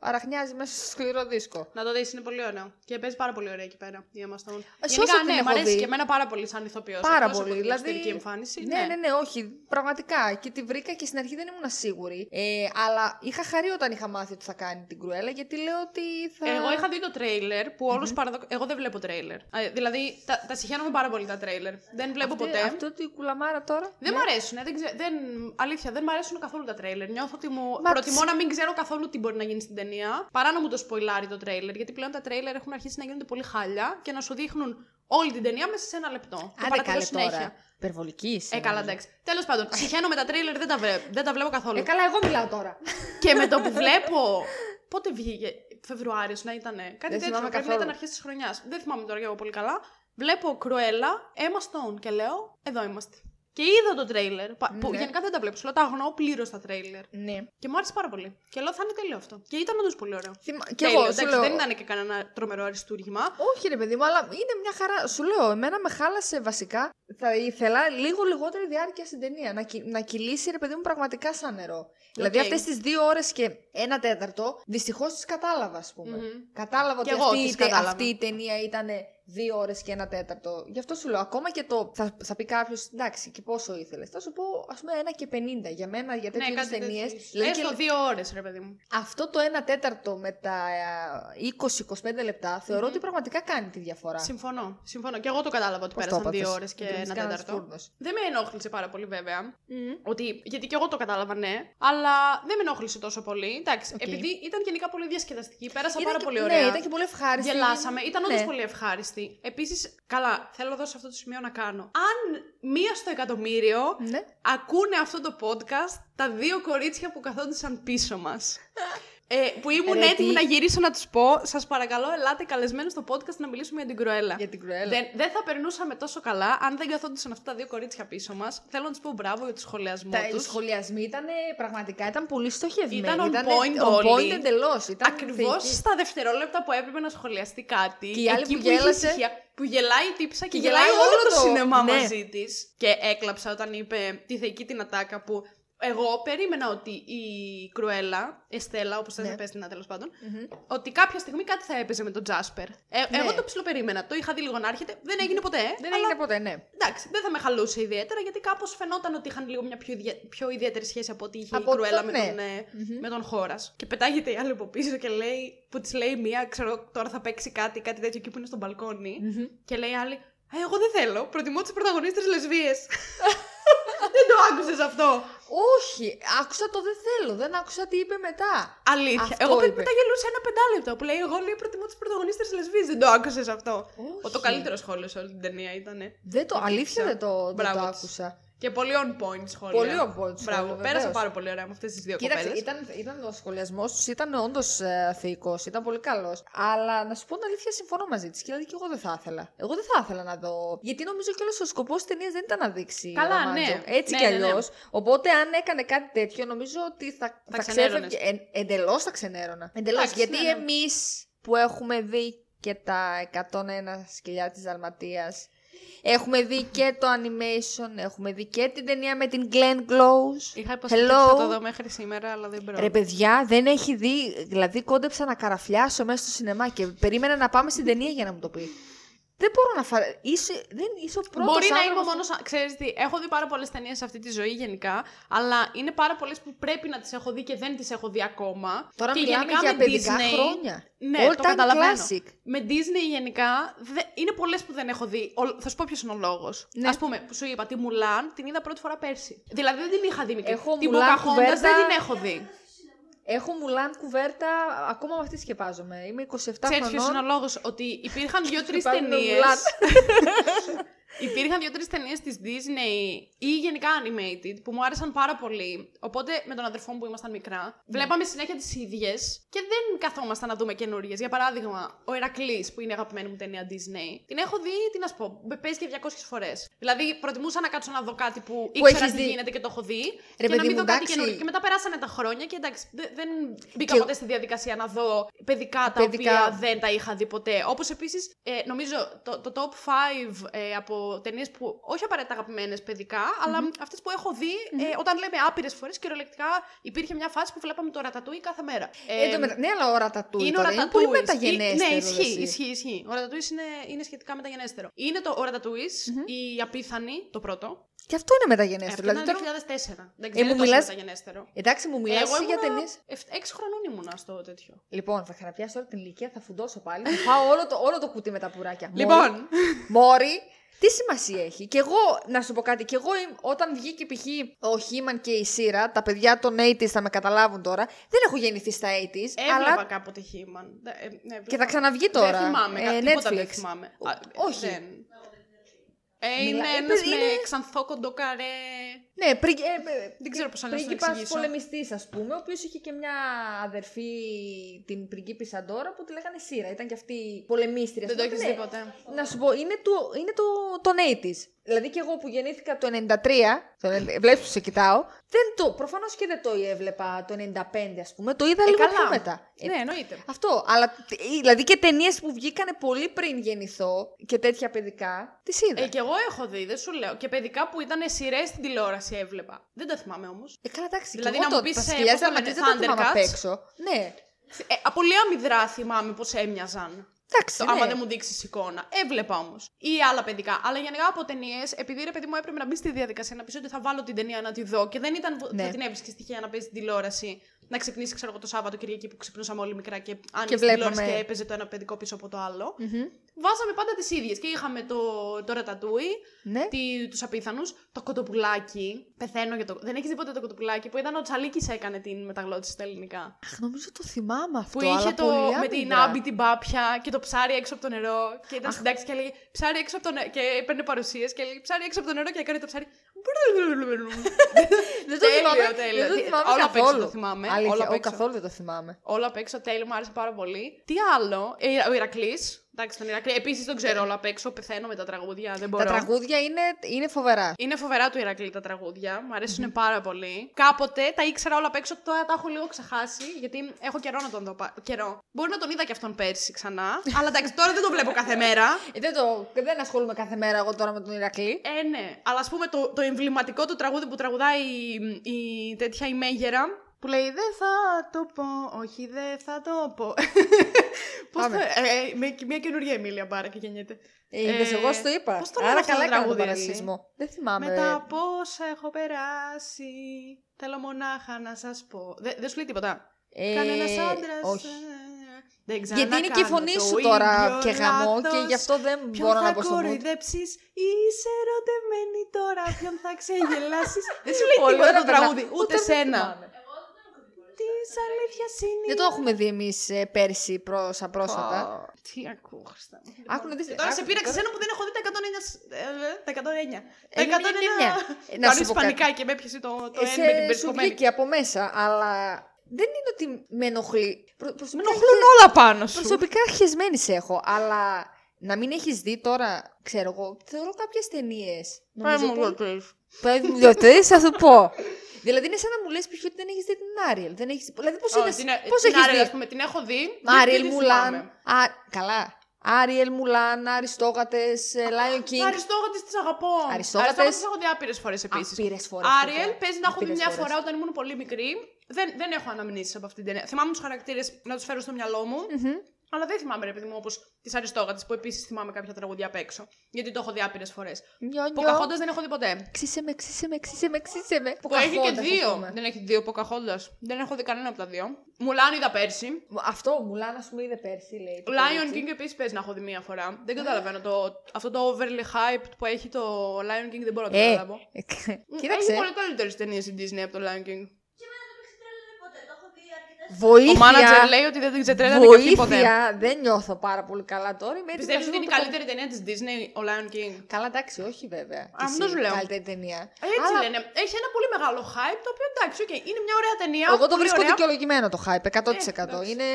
αραχνιάζει μέσα στο σκληρό δίσκο. Να το δεις, είναι πολύ ωραίο. Και παίζει πάρα πολύ ωραία εκεί πέρα η Emma Stone. Ε, σε Γενικά, όσο την ναι, έχω μ' αρέσει δει. και εμένα πάρα πολύ σαν ηθοποιός. Πάρα εκτός από πολύ. την Δηλαδή. εξωτερική εμφάνιση. Ναι, ναι, ναι, όχι. Πραγματικά. Και τη βρήκα και στην αρχή δεν ήμουν σίγουρη. Ε, αλλά είχα χαρεί όταν είχα μάθει ότι θα κάνει την κρουέλα, γιατί λέω ότι θα. Εγώ είχα δει το τρέιλερ που όλους παραδο... Εγώ δεν βλέπω τρέιλερ. Ε, δηλαδή, τα, τα συχαίνομαι πάρα πολύ τα τρέιλερ. Δεν βλέπω Αυτή- ποτέ. Αυτό τη κουλαμάρα τώρα. Δεν μ' αρέσουν. Δεν ξέ... δεν... Αλήθεια, δεν μου αρέσουν καθόλου τα τρέιλερ. Νιώθω ότι μου. Μα προτιμώ ψ- να μην ξέρω καθόλου τι μπορεί να γίνει στην ταινία, παρά να μου το σποϊλάρει το τρέιλερ. Γιατί πλέον τα τρέιλερ έχουν αρχίσει να γίνονται πολύ χάλια και να σου δείχνουν όλη την ταινία μέσα σε ένα λεπτό. Το Άντε παρατηρώ καλέ συνέχεια. τώρα. Υπερβολική είσαι. Ε, καλά, νομίζω. εντάξει. Τέλος πάντων, συχαίνομαι τα τρέιλερ, δεν τα, βρε- δεν τα βλέπω καθόλου. Ε, καλά, εγώ μιλάω τώρα. Και με το που *laughs* βλέπω. Πότε βγήκε, Φεβρουάριος να ήταν. Κάτι τέτοιο. θυμάμαι Πρέπει να καθόλου. ήταν αρχές της χρονιάς. Δεν θυμάμαι τώρα και εγώ πολύ καλά. Βλέπω Κρουέλα, Emma Stone και λέω: Εδώ είμαστε. Και είδα το τρέιλερ. πα- Που Ναι. γενικά δεν τα βλέπω. Σου λέω τα αγνοώ πλήρως τα τρέιλερ. Ναι. Και μου άρεσε πάρα πολύ. Και λέω: Θα είναι τέλειο αυτό. Και ήταν όντως πολύ ωραίο. Θυμα- Και Τέλειο, εγώ σου εντάξει, λέω. δεν ήταν και κανένα τρομερό αριστούργημα. Όχι ρε παιδί μου, αλλά είναι μια χαρά. Σου λέω, εμένα με χάλασε βασικά. Θα ήθελα λίγο λιγότερη διάρκεια στην ταινία. Να, κυλ- να κυλήσει ρε παιδί μου πραγματικά σαν νερό. Δηλαδή αυτές τις δύο ώρες και ένα τέταρτο, δυστυχώς τις κατάλαβα, ας πούμε. Μμμ. Κατάλαβα Κι ότι εγώ αυτή, τις η τε- κατάλαβα. αυτή η ταινία ήταν δύο ώρες και ένα τέταρτο. Γι' αυτό σου λέω, ακόμα και το. Θα, θα πει κάποιος, εντάξει, και πόσο ήθελες. Θα σου πω, ας πούμε, ένα και πενήντα. Για μένα, για τέτοιες Ναι, κάτι ταινίες. τέτοιο. Έστω δύο ώρες, ρε παιδί μου. Αυτό το ένα τέταρτο με τα ε, 20-25 λεπτά θεωρώ ότι πραγματικά κάνει τη διαφορά. Συμφωνώ. Συμφωνώ. Και εγώ το κατάλαβα ότι Πώς το πέρασαν δύο έπαθες; ώρες και Γκρινιάς ένα κανένας τέταρτο. φούρνος. Δεν με ενόχλησε πάρα πολύ βέβαια. Ότι, γιατί και εγώ το κατάλαβα, ναι. Αλλά δεν με ενόχλησε τόσο πολύ. Εντάξει, Οκ. επειδή ήταν γενικά πολύ διασκεδαστική, πέρασα Ήταν πάρα και- πολύ ναι, ωραία. ήταν και πολύ ευχάριστη. Γελάσαμε, ήταν όντως Ναι. πολύ ευχάριστη. Επίσης, καλά, θέλω εδώ σε αυτό το σημείο να κάνω. Αν μία στο εκατομμύριο Ναι. ακούνε αυτό το podcast τα δύο κορίτσια που καθόντουσαν πίσω μας. *laughs* Ε, που ήμουν Ρε, έτοιμη τι- να γυρίσω να τους πω, σας παρακαλώ, ελάτε καλεσμένοι στο podcast να μιλήσουμε για την Κρουέλα. Για την Κρουέλα. Δεν, δεν θα περνούσαμε τόσο καλά αν δεν καθόντουσαν αυτά τα δύο κορίτσια πίσω μας. Θέλω να τους πω μπράβο για το σχολιασμό Τα, οι τους. σχολιασμοί ήταν πραγματικά ήταν πολύ στοχευμένοι. Ήταν on Ήτανε point on όλοι. point εντελώς. Ήταν Ακριβώς θεϊκοί. στα δευτερόλεπτα που έπρεπε να σχολιαστεί κάτι. Και η άλλη εκεί που είχε γέλασε- ησυχία, που γελάει η τύψα και, Και γελάει, γελάει όλο όλο το, το- σινεμά ναι. μαζί της. Και έκλαψα όταν είπε τη θεϊκή την ατάκα που εγώ περίμενα ότι η Κρουέλα, Εστέλα, όπως θες Ναι. να πες την τέλος πάντων, ότι κάποια στιγμή κάτι θα έπαιζε με τον Τζάσπερ. Ε, Ναι. Εγώ το ψιλοπερίμενα. Το είχα δει λίγο να έρχεται. Δεν έγινε ποτέ. Δεν αλλά έγινε ποτέ, ναι. Εντάξει, δεν θα με χαλούσε ιδιαίτερα γιατί κάπως φαινόταν ότι είχαν λίγο μια πιο, ιδια... πιο ιδιαίτερη σχέση από ό,τι είχε Από η Κρουέλα το- με, ναι. τον, ε, με τον Χώρας. Και πετάγεται η άλλη από πίσω και λέει, που της λέει μία, ξέρω τώρα θα παίξει κάτι, κάτι τέτοιο εκεί που είναι στο μπαλκόνι. Και λέει η άλλη, «Ε, εγώ δεν θέλω. Προτιμώ τις πρωταγωνίστρες λεσβείε. *laughs* δεν το άκουσες αυτό. Όχι, άκουσα το δεν θέλω. Δεν άκουσα τι είπε μετά. Αλήθεια. Αυτό εγώ είπε. μετά γελούσα ένα πεντάλεπτο που λέει: Εγώ λέει προτιμώ τις πρωταγωνίστρες λεσβείε. Δεν το άκουσες αυτό. Ο, το Όχι. καλύτερο σχόλιο σε όλη την ταινία ήταν. Δεν το, Η αλήθεια Τύψα. δεν το, δεν το Μπράβο της. άκουσα. Και πολύ on point σχόλια. Πολύ on point σχόλια, Μπράβο, βεβαίως. πέρασα πάρα πολύ ωραία με αυτές τις δύο Κοίταξε, κοπέλες. ήταν, ήταν ο σχολιασμός τους ήταν όντως ε, θεϊκό, ήταν πολύ καλός. Αλλά να σου πω την αλήθεια, συμφωνώ μαζί της. Και δηλαδή και εγώ δεν θα ήθελα. Εγώ δεν θα ήθελα να δω. Γιατί νομίζω κιόλας ο σκοπός της ταινίας δεν ήταν να δείξει. Καλά, ρομάντζο. ναι. Έτσι Ναι, κι ναι, ναι. αλλιώς. Οπότε αν έκανε κάτι τέτοιο, νομίζω ότι θα, θα, ξενέρωνες. ξέφευγε. Ε, Εντελώς θα ξενέρωνα. Εντελώς. Εντάξει, Γιατί ναι, ναι. εμείς που έχουμε δει και τα 101 σκυλιά της Δαλματία. Έχουμε δει και το animation, έχουμε δει και την ταινία με την Glenn Close. Είχα υποστηρίξει Hello. να το δω μέχρι σήμερα, αλλά δεν μπορώ. Ρε παιδιά, δεν έχει δει. Δηλαδή, κόντεψα να καραφλιάσω μέσα στο σινεμά και περίμενα να πάμε στην ταινία για να μου το πει. Δεν μπορώ να φα... Είσαι, δεν, είσαι ο πρώτος Μπορεί να είμαι άνθρωπος- μόνος. Ξέρεις τι, έχω δει πάρα πολλές ταινίες σε αυτή τη ζωή γενικά, αλλά είναι πάρα πολλές που πρέπει να τις έχω δει και δεν τις έχω δει ακόμα. Τώρα και μιλάμε γενικά για με παιδικά Disney, χρόνια. Ναι, All το time καταλαβαίνω. classic. Με Disney γενικά δε, είναι πολλές που δεν έχω δει. Ο- θα σου πω ποιος είναι ο λόγος. Ναι. Α πούμε, που σου είπα, τη Μουλάν την είδα πρώτη φορά πέρσι. Δηλαδή δεν την είχα δει μικρή. Έχω την Mulan Pocahontas κουβέρτα- δεν την έχω δει. Έχω μουλάν κουβέρτα, ακόμα με αυτή σκεπάζομαι. Είμαι 27 Ξέρεις ποιος είναι ο χρονών. λόγος, ότι υπήρχαν *laughs* δύο-τρει Σκεπάζομαι ταινίες. Mulan. *laughs* Υπήρχαν δύο-τρεις ταινίες της Disney ή γενικά animated που μου άρεσαν πάρα πολύ. Οπότε με τον αδερφό μου που ήμασταν μικρά, βλέπαμε συνέχεια τις ίδιες και δεν καθόμασταν να δούμε καινούριες. Για παράδειγμα, ο Ερακλής που είναι η αγαπημένη μου ταινία Disney, την έχω δει, τι να σου πω, με παίζει και 200 φορές. Δηλαδή, προτιμούσα να κάτσω να δω κάτι που ήξερα έχεις τι δει. γίνεται και το έχω δει. Ρε, και να παιδί μην μου, δω κάτι εντάξει. καινούριο. Και μετά περάσανε τα χρόνια και εντάξει, δε- δεν μπήκα Και- ποτέ στη διαδικασία να δω παιδικά τα Παιδικά. οποία δεν τα είχα δει ποτέ. Όπως επίσης, ε, νομίζω το, το top 5 ε, από ταινίες που όχι απαραίτητα αγαπημένες παιδικά, αλλά αυτές που έχω δει ε, όταν λέμε άπειρες φορές, κυριολεκτικά υπήρχε μια φάση που βλέπαμε το ρατατούι κάθε μέρα. Ε, το μετα- Ναι, αλλά ο Ρατατούι είναι ο τώρα είναι πολύ Ρατατούις. μεταγενέστερος. Ναι, ρε, ισχύει, εσύ. ισχύει, ισχύει. Ο Ρατατούις είναι, είναι σχετικά μεταγενέστερο. Είναι το ο Ρατατούις, η απίθανη, το πρώτο. Και αυτό είναι Ε, μεταγενέστερο. Αυτό Δηλαδή, ήταν τώρα... 2004. Δεν Ε, ξέρω, μου είναι τόσο μιλάς- μεταγενέστερο. Εντάξει, μου μιλάς Εγώ για ήμουνα ταινίε. 6 χρονών ήμουνα στο τέτοιο. Λοιπόν, θα ξαναπιάσω όλη την ηλικία, θα φουντώσω πάλι. Θα φάω όλο το, όλο το κουτί με τα πουράκια. Μόρι. Λοιπόν, Μόρι, τι σημασία έχει; Και εγώ, να σου πω κάτι, και εγώ είμαι- όταν βγήκε π.χ. ο Χίμαν και η Σύρα, τα παιδιά των 80s θα με καταλάβουν τώρα, δεν έχω γεννηθεί στα 80s, έβλεπα αλλά κάποτε Χίμαν. Δε- ε, ναι, και θα έβλεπα. ξαναβγεί τώρα. Δεν θυμάμαι, ε, ε, τίποτα Netflix. δεν θυμάμαι. Ο- Α, όχι. δεν. Ε, είναι Μιλά- ε, ένας παιδί, με είναι- ξανθό κοντοκαρέ. Ναι, πρι, ε, ε, Δεν ξέρω πώς να σου το πρίγκιπας εξηγήσω. πολεμιστής, ας πούμε, ο οποίος είχε και μια αδερφή, την πριγκίπισσα Αντόρα, που τη λέγανε Σύρα. Ήταν και αυτή πολεμίστρια. Δεν το ας πούμε. έχεις Ναι. δει ποτέ. Να σου πω, είναι, το, είναι το, τον 80s. Δηλαδή και εγώ που γεννήθηκα το 93, το 90 βλέπεις που σε κοιτάω, δεν το, προφανώς και δεν το έβλεπα το 95 ας πούμε, το είδα Ε, λίγο καλά. πιο μετά. Ε, Ναι, εννοείται. Αυτό, αλλά τ- δηλαδή και ταινίες που βγήκανε πολύ πριν γεννηθώ και τέτοια παιδικά, τις είδα. Ε, και εγώ έχω δει, δεν σου λέω. Και παιδικά που ήταν σειρές στην τηλεόραση έβλεπα. Δεν τα θυμάμαι όμως. Ε, καλά, εντάξει. και Δηλαδή, εγώ να μου το- πεις, τα ε, σκυλιά πώς τα δραματίζεται λένε, δεν τα θυμάμαι απ' Thundercats. έξω. Ναι. Ε, από πολύ αμυδρά θυμάμαι πώς έμοιαζαν. Εντάξει, Το, ναι. Άμα δεν μου δείξεις εικόνα. Έβλεπα όμως. Ή άλλα παιδικά. Αλλά γενικά από ταινίες, επειδή ρε παιδί μου έπρεπε να μπει στη διαδικασία να πεις ότι θα βάλω την ταινία να τη δω και δεν ήταν που Ναι. θα την έβρισκες τυχαία να παίζει στην τηλεόραση. Να ξυπνήσει, ξέρω εγώ, το Σάββατο Κυριακή που ξυπνούσαμε όλοι μικρά και άνοιγε την βλέπαμε. τηλεόραση και έπαιζε το ένα παιδικό πίσω από το άλλο. Μμμ. Βάζαμε πάντα τις ίδιες. Και είχαμε το, το ρατατούι, Ναι. τι, τους απίθανους, το κοτοπουλάκι. Πεθαίνω για το... Δεν έχεις δει ποτέ το κοτοπουλάκι που ήταν ο Τσαλίκης έκανε την μεταγλώτηση στα ελληνικά; Αχ, νομίζω το θυμάμαι αυτό. Που είχε αλλά το, πολύ με την αμυδρά. άμπη την πάπια και το ψάρι έξω από το νερό. Και ήταν στην τάξη και έλεγε ψάρι έξω από το νερό. Και έπαιρνε παρουσίες και έλεγε ψάρι έξω από το νερό και έκανε το ψάρι. *laughs* Δεν το Τέλειο, θυμάμαι, τέλειο. δεν το Τι- θυμάμαι όλα απ' έξω καθόλου. το θυμάμαι, Αλήθεια, όλα απ' εγώ έξω. καθόλου δεν το θυμάμαι. Όλα απ' έξω, τέλειο, μου άρεσε πάρα πολύ. Τι άλλο, ε, ο Ηρακλής. Εντάξει, τον Ηρακλή. Επίσης τον ξέρω όλα απ' έξω. Πεθαίνω με τα τραγούδια. Δεν μπορώ. Τα τραγούδια είναι, είναι φοβερά. Είναι φοβερά του Ηρακλή τα τραγούδια. Μου αρεσουν πάρα πολύ. Κάποτε τα ήξερα όλα απ' έξω, τώρα τα έχω λίγο ξεχάσει, γιατί έχω καιρό να τον δω. πα- Καιρό. Μπορεί να τον είδα και αυτόν πέρσι ξανά. *laughs* αλλά εντάξει, τώρα δεν τον βλέπω κάθε μέρα. Ε, δεν, το, δεν ασχολούμαι κάθε μέρα εγώ τώρα με τον Ηρακλή. Ε, ναι. Αλλά ας πούμε το, το εμβληματικό του τραγούδι που τραγουδάει η, η τέτοια η Μέγερα. Που λέει Δεν θα το πω, όχι δεν θα το πω. *laughs* Πώς Πάμε. θα, ε, ε, με, μια καινούργια Εμίλια Μπάρα και γεννιέται. Ε, είδες, Ε, εγώ στο είπα. πώς το Άρα λένε αυτό το καλά έκανα τον τραγούδι, ρε, εσύ; παραλληλισμό. Δεν θυμάμαι. Μετά από όσα έχω περάσει, θέλω μονάχα να σας πω. Δεν δεν σου λέει τίποτα. Ε, Κανένας άντρας όχι. ε, δεν Γιατί είναι και η ξανακάνω φωνή το σου τώρα ίδιο και γαμό και λάθος. γι' αυτό δεν Ποιον μπορώ θα να πω στο mood. κοροϊδέψεις, είσαι ερωτευμένη τώρα, ποιον θα ξεγελάσεις. *laughs* δεν σου λέει Πολύ τίποτα ωραία το παιδιά. τραγούδι, ούτε δεν σένα. Θυμάμαι. Της αλήθειας είναι. Δεν το έχουμε δει εμείς πέρσι πρόσα πρόσφατα. Ω, Τι ακούω, Χριστέ μου. Άκου να δεις- Και τώρα σε άκου- πείραξε τώρα- εσένα που δεν έχω δει τα 109. σ- ε, Τα 109. Ε, Τα ναι, ναι, ναι, ναι. 109. Ε, να Να σου σου πω κάτι. πανικά και με έπιασε το, το Ε, N με την σε σου περισπομένη. βγήκε από μέσα, αλλά δεν είναι ότι με ενοχλεί. Προ, Με προσωπικά ενοχλούν χε- όλα πάνω σου. Προσωπικά χεσμένη σε έχω, αλλά να μην έχεις δει τώρα, ξέρω εγώ, θεωρώ κάποιες ταινίες. Πες μου γιατί. Πες μου γιατί, θα σου πω. Δηλαδή είναι σαν να μου λες π.χ. ότι δεν έχεις δει την Άριελ. Δεν έχεις... Δηλαδή πώς Όχι, είδες, την, πώς την έχεις Άριελ, δει; ας πούμε, την έχω δει. Άριελ δεν τη Μουλάν. θυμάμαι. Α, καλά. Άριελ Μουλάν, Αριστόγατες, Lion King. Αριστόγατες τις αγαπώ. Αριστόγατες. Αριστόγατες τις έχω δει άπειρες φορές επίσης. Άπειρες φορές, Άριελ παιδιά. παίζει να έχω δει Άπειρες μια φορές. φορά όταν ήμουν πολύ μικρή. Δεν, δεν έχω αναμνήσεις από αυτήν την ταινία. Θυμάμαι τους χαρακτήρες να τους φέρω στο μυαλό μου. Αλλά δεν θυμάμαι, ρε παιδί μου, όπως τι Αριστόγατε που επίσης θυμάμαι κάποια τραγουδιά απ' έξω. Γιατί το έχω δει άπειρες φορές. Νιό, νιό. Ποκαχόντας δεν έχω δει ποτέ. Ξύσε με, ξύσε με, ξύσε με, ξύσε με. Που έχει και Ποκαχόντας, ας δύο. πούμε. Δεν έχει δύο Ποκαχόντας. Δεν έχω δει κανένα από τα δύο. Μουλάν είδα πέρσι. Αυτό μου λένε, ας πούμε, είδε πέρσι, λέει. το Lion κορίτσι. King επίσης παίζει να έχω δει μία φορά. Δεν καταλαβαίνω το, αυτό το overly hype που έχει το Lion King δεν μπορώ να το Ε, καταλάβω. ε, Έχει κοίταξε. πολύ καλύτερες ταινίες η Disney από το Lion King. Και εμένα δεν με έχει τρέλανε ποτέ. Το έχω δει αρκετές Βοήθεια. Ο manager λέει ότι δεν την ξετρέλανε και αυτή ποτέ. Βοήθεια. Δεν νιώθω πάρα πολύ καλά τώρα. Είμαι έτοιμη Πιστεύεις να ότι είναι η δω το- καλύτερη ταινία της Disney, ο Lion King; Καλά, εντάξει, όχι βέβαια. Α, αυτό σου λέω. Καλύτερη ταινία. Έτσι Αλλά λένε. Έχει ένα πολύ μεγάλο hype το οποίο εντάξει, okay, είναι μια ωραία ταινία. Εγώ το πολύ βρίσκω ωραία. δικαιολογημένο το hype, 100%. Ε, εντάξει. είναι,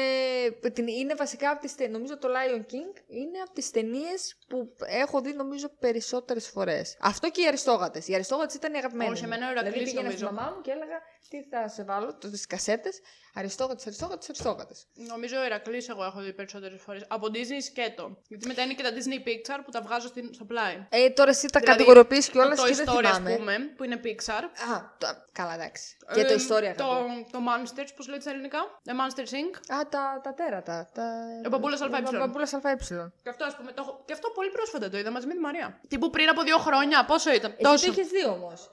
την- είναι βασικά από τις ταινίες, νομίζω το Lion King είναι από τις ταινίες που έχω δει νομίζω περισσότερες φορές. Αυτό και οι Αριστόγατες. Οι Αριστόγατες ήταν οι αγαπημένοι. Όχι, μου. εμένα ο Ηρακλής δηλαδή πήγαινα νομίζω. στη μαμά μου και έλεγα τι θα σε βάλω, τις κασέτες, Αριστόκρατε, Αριστόκρατε, Αριστόκρατε. Νομίζω ο Ηρακλή εγώ έχω δει περισσότερες φορές. Από Disney σκέτο. Γιατί μετά είναι και τα Disney Pixar που τα βγάζω στην, στο πλάι. Ε, τώρα εσύ τα Δηλαδή, κατηγοριοποιείς κιόλας το και Toy δεν Story, ας θυμάμαι. πούμε, που είναι Pixar. Α, το- καλά, εντάξει. Και το Ε, ιστορία το, αγαπώ. το Monsters, πώς λέτε στα ελληνικά; The Monsters Inc. Α, τα, τα τέρατα. Τα... Ο Μπαμπούλας ΑΕ. Ο Μπαμπούλας ΑΕ. Και αυτό, ας πούμε, το, έχω- και αυτό πολύ πρόσφατα το είδα μαζί με τη Μαρία. Τι που πριν από δύο χρόνια, πόσο ήταν; Εσύ Τόσο. το είχες δει όμως.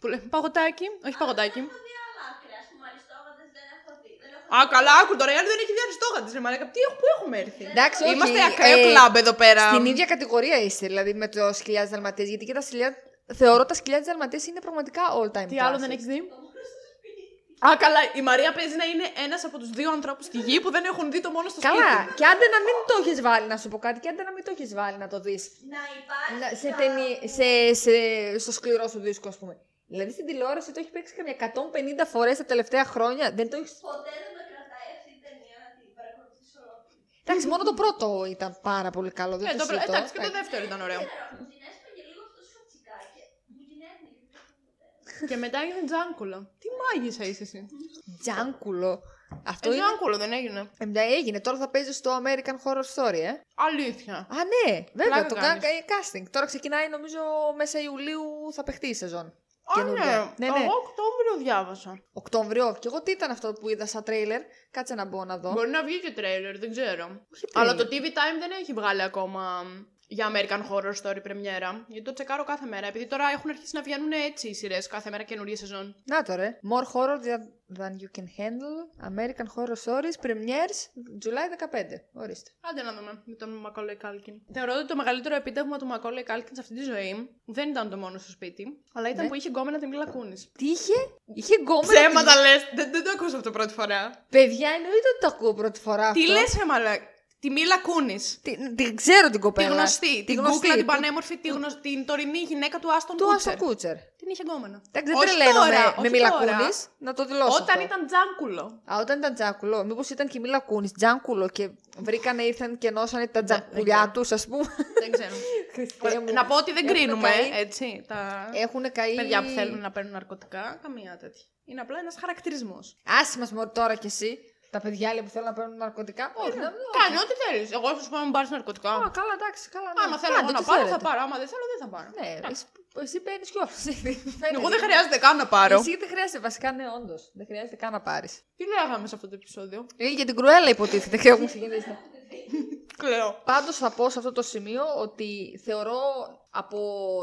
Που λέει, παγωτάκι, όχι παγωτάκι. Έχω δει άλλα άκρη, ας πούμε, αριστόγατες δεν έχω δει. Δεν έχω Α, καλά, άκου τώρα, η άλλη δεν έχει δει αριστόγατες. Ρε μαλάκα, τι έχω, πού έχουμε έρθει; Εντάξει, όχι, Είμαστε ακραίο ε, κλαμπ εδώ πέρα. Στην ίδια κατηγορία είσαι, δηλαδή με το σκυλιά της Δαλματίας, γιατί και τα σκυλιά... Θεωρώ τα σκυλιά της Δαλματίας είναι πραγματικά all time Τι άλλο δεν classics. έχεις δει; Α, καλά, η Μαρία παίζει να είναι ένας από τους δύο ανθρώπους στη γη που δεν έχουν δει το μόνο στο Καλά, σπίτι. και άντε να μην το έχεις βάλει, να σου πω κάτι, και άντε να μην το έχεις βάλει να το δεις. Να υπάρχει Σε, τα- ταινί, σε, σε, στο σκληρό σου δίσκο, ας πούμε. Δηλαδή στην τηλεόραση το έχει παίξει καμιά 150 φορές τα τελευταία χρόνια. Δεν το έχει. Ποτέ δεν με κρατάει αυτή η ταινία να την παρακολουθήσω ολόκληρη. Εντάξει, μόνο το πρώτο ήταν πάρα πολύ καλό. Δεν Ε, το το, συζητώ. εντάξει, και το δεύτερο ήταν ωραίο. Μου την έσπαγε λίγο αυτό σου φατσικάκι. Μου την έπνιγε. και μετά έγινε τζάνκουλα. Τι μάγισσα είσαι εσύ. Τζάνκουλο. Αυτό Ε, είναι. τζάνκουλο δεν έγινε. Ε, μια έγινε. Τώρα θα παίζει στο American Horror Story, ε. Αλήθεια. Α, ναι, βέβαια. Πλάκα το κάνεις. κάνει casting. Τώρα ξεκινάει, νομίζω, μέσα Ιουλίου θα παιχτεί η σεζόν. Α, Καινούργια. ναι. Εγώ Οκτώβριο διάβασα. Οκτώβριο. Και εγώ τι ήταν αυτό που είδα σαν τρέιλερ; Κάτσε να μπω να δω. Μπορεί να βγει και τρέιλερ, δεν ξέρω. Όχι Αλλά τρέιλερ. το TV Time δεν έχει βγάλει ακόμα για American Horror Story πρεμιέρα. Γιατί το τσεκάρω κάθε μέρα. Επειδή τώρα έχουν αρχίσει να βγαίνουν έτσι οι σειρές κάθε μέρα καινούργια σεζόν. Να το ρε. More horror than- than you can handle. American Horror Stories. Premieres July 15. Ορίστε. Άντε να δούμε με τον Macaulay Culkin. Θεωρώ ότι το μεγαλύτερο επίτευγμα του Macaulay Culkin σε αυτή τη ζωή δεν ήταν το μόνο στο σπίτι, αλλά ήταν Ναι. που είχε γκόμενα τη Μίλα Κούνης. Τι είχε; Είχε γκόμενα. Ψέματα λες! Δεν, δεν το ακούσα αυτό πρώτη φορά. Παιδιά, εννοείται ότι το ακούω πρώτη φορά. Τι αυτό. λες, ρε μαλά. Τη Μίλα Κούνης. Τι- Την ξέρω την Τη κοπέλα. γνωστή. Τη Την γνωστή, κούκλα, την που- πανέμορφη, τη γνω... την τωρινή γυναίκα του Άστον Του Κούτσερ. Άστον Κούτσερ. Την είχε γκόμενα. Εντάξει, δεν Όχι τρελαίνομαι τώρα, με όχι Μίλα τώρα. Κούνης, να το δηλώσω. Όταν αυτό. ήταν τζάνκουλο. Α, όταν ήταν τζάκουλο. Μήπως ήταν και η Μίλα Κούνης τζάκουλο και βρήκανε, ήρθαν και ενώσανε τα δεν τζακουλιά τους, ας πούμε. δεν ξέρω. *laughs* Χριστέ μου. να πω ότι δεν Έχουν κρίνουμε, καεί. έτσι. Τα Έχουν καεί. παιδιά που θέλουν να παίρνουν ναρκωτικά, καμία τέτοια. Είναι απλά ένας χαρακτηρισμός. Άσε μας μωρέ τώρα κι εσύ. Τα παιδιά λέει, που θέλουν να παίρνουν ναρκωτικά. Όχι, δεν Κάνει ό,τι θέλεις. Εγώ θα σου πω να μην πάρεις ναρκωτικά. Α, καλά, εντάξει, καλά. ναι. Άμα θέλω Κάντε εγώ να ό,τι πάρω, θέλετε. θα πάρω. Άμα δεν θέλω, δεν θα πάρω. Ναι, εσύ, εσύ παίρνεις κιόλας. *laughs* Εγώ δεν χρειάζεται καν να πάρω. Εσύ δεν χρειάζεται, βασικά, ναι, όντως. Δεν χρειάζεται καν να πάρεις. Τι λέγαμε σε αυτό το επεισόδιο; Ε, για την κρουέλα υποτίθεται και έχουμε ξεκινήσει. Κλαίω. Πάντως θα πω σε αυτό το σημείο ότι θεωρώ από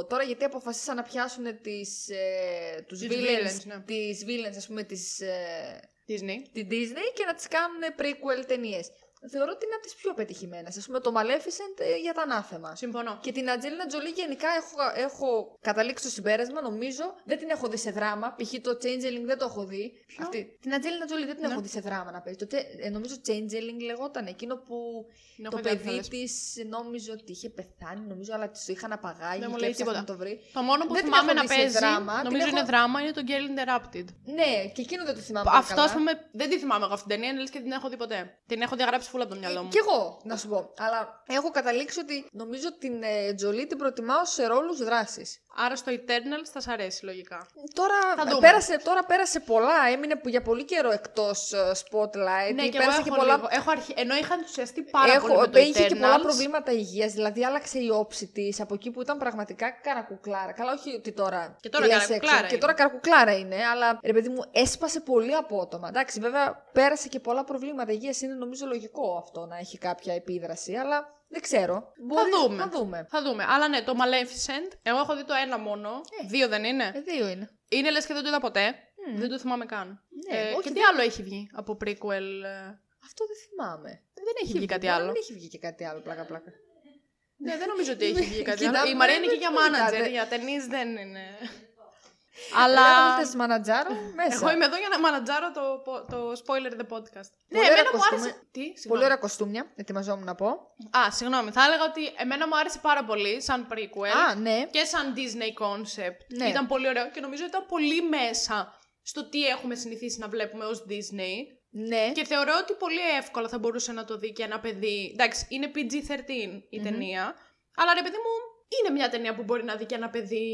τώρα γιατί αποφασίσαν να πιάσουν τις, ε, τους Τις villains, villains, ναι. τις villains ας πούμε της, ε, Disney. τη Disney και να τις κάνουν prequel ταινίες. Θεωρώ ότι είναι από τις πιο πετυχημένες. Ας πούμε το Maleficent ε, για τα ανάθεμα. Συμφωνώ. Και την Ατζέλινα Τζολί γενικά έχω, έχω καταλήξει στο συμπέρασμα, νομίζω. Δεν την έχω δει σε δράμα. Π.χ. το Changeling δεν το έχω δει. Αυτή. Την Ατζέλινα Τζολί δεν την Ναι. έχω δει σε δράμα να παίζει. Το, τε- ε, νομίζω Changeling λεγόταν εκείνο που Την το έχω δει παιδί άλλες. της νόμιζε ότι είχε πεθάνει, νομίζω, αλλά της το είχαν απαγάγει Δεν μου και λέει έψαχναν τίποτα. να το βρει. Το μόνο που Δεν την θυμάμαι έχω να δει σε παίζει, δράμα, την νομίζω είναι έχω- δράμα, είναι το Girl Interrupted. Ναι, και εκείνο δεν το θυμάμαι. πολύ Αυτό, καλά. ας πούμε, δεν τη θυμάμαι εγώ αυτή την ταινία, λες και την έχω δει ποτέ. Την έχω διαγράψει φούλα από το μυαλό μου. Κι εγώ, να σου πω. Αλλά έχω καταλήξει ότι νομίζω την ε, Τζολί την προτιμάω σε ρόλους δράσης. Άρα στο Eternal θα σ' αρέσει λογικά. Τώρα, Θα δούμε. πέρασε, τώρα πέρασε πολλά, έμεινε που- για πολύ καιρό εκτός spotlight. ναι, και εγώ πέρασε έχω πολλά... λίγο. Έχω αρχι... Ενώ είχα ενθουσιαστεί πάρα Έχω, πολύ με το είχε και πολλά Eternals. προβλήματα υγείας, δηλαδή άλλαξε η όψη της από εκεί που ήταν πραγματικά καρακουκλάρα. Καλά, όχι ότι τώρα. Και τώρα τη λες καρακουκλάρα έξω, Και είναι. τώρα καρακουκλάρα είναι, αλλά ρε παιδί μου, έσπασε πολύ απότομα. Εντάξει, βέβαια πέρασε και πολλά προβλήματα υγείας. Είναι νομίζω λογικό αυτό να έχει κάποια επίδραση, αλλά δεν ξέρω. Μπορεί δούμε. Να δούμε. Θα δούμε. Αλλά ναι, το Maleficent, εγώ έχω δει το ένα μόνο. Δύο δεν είναι; Ε, δύο είναι. Είναι λες και δεν το είδα ποτέ. Δεν το θυμάμαι καν. Ναι, ε, όχι, και τι δεν- άλλο έχει βγει από prequel. ε, Αυτό δεν θυμάμαι. Δεν έχει βγει κάτι Μπορεί να άλλο. Δεν έχει βγει και κάτι άλλο, πλάκα-πλάκα. Ναι, δεν νομίζω ότι έχει βγει κάτι *laughs* άλλο. Κοιτάμε, Η Μαρία είναι δεν και για κοιτάτε. manager, για ταινίες δεν είναι. Αλλά. Αλλά. Θες μανατζάρο μέσα. Εγώ είμαι εδώ για να μανατζάρω το, πο- το spoiler the podcast. Ναι, ωραία εμένα μου κοστούμια. άρεσε. Τι, Πολύ συγγνώμη. ωραία κοστούμια, ετοιμαζόμουν να πω. Α, συγγνώμη. Θα έλεγα ότι εμένα μου άρεσε πάρα πολύ σαν prequel. Α, ναι. Και σαν Disney concept. Ναι. Ήταν πολύ ωραίο και νομίζω ήταν πολύ μέσα στο τι έχουμε συνηθίσει να βλέπουμε ως Disney. Ναι. Και θεωρώ ότι πολύ εύκολα θα μπορούσε να το δει και ένα παιδί. Εντάξει, είναι PG-13 η ταινία. Αλλά ρε παιδί μου, είναι μια ταινία που μπορεί να δει και ένα παιδί.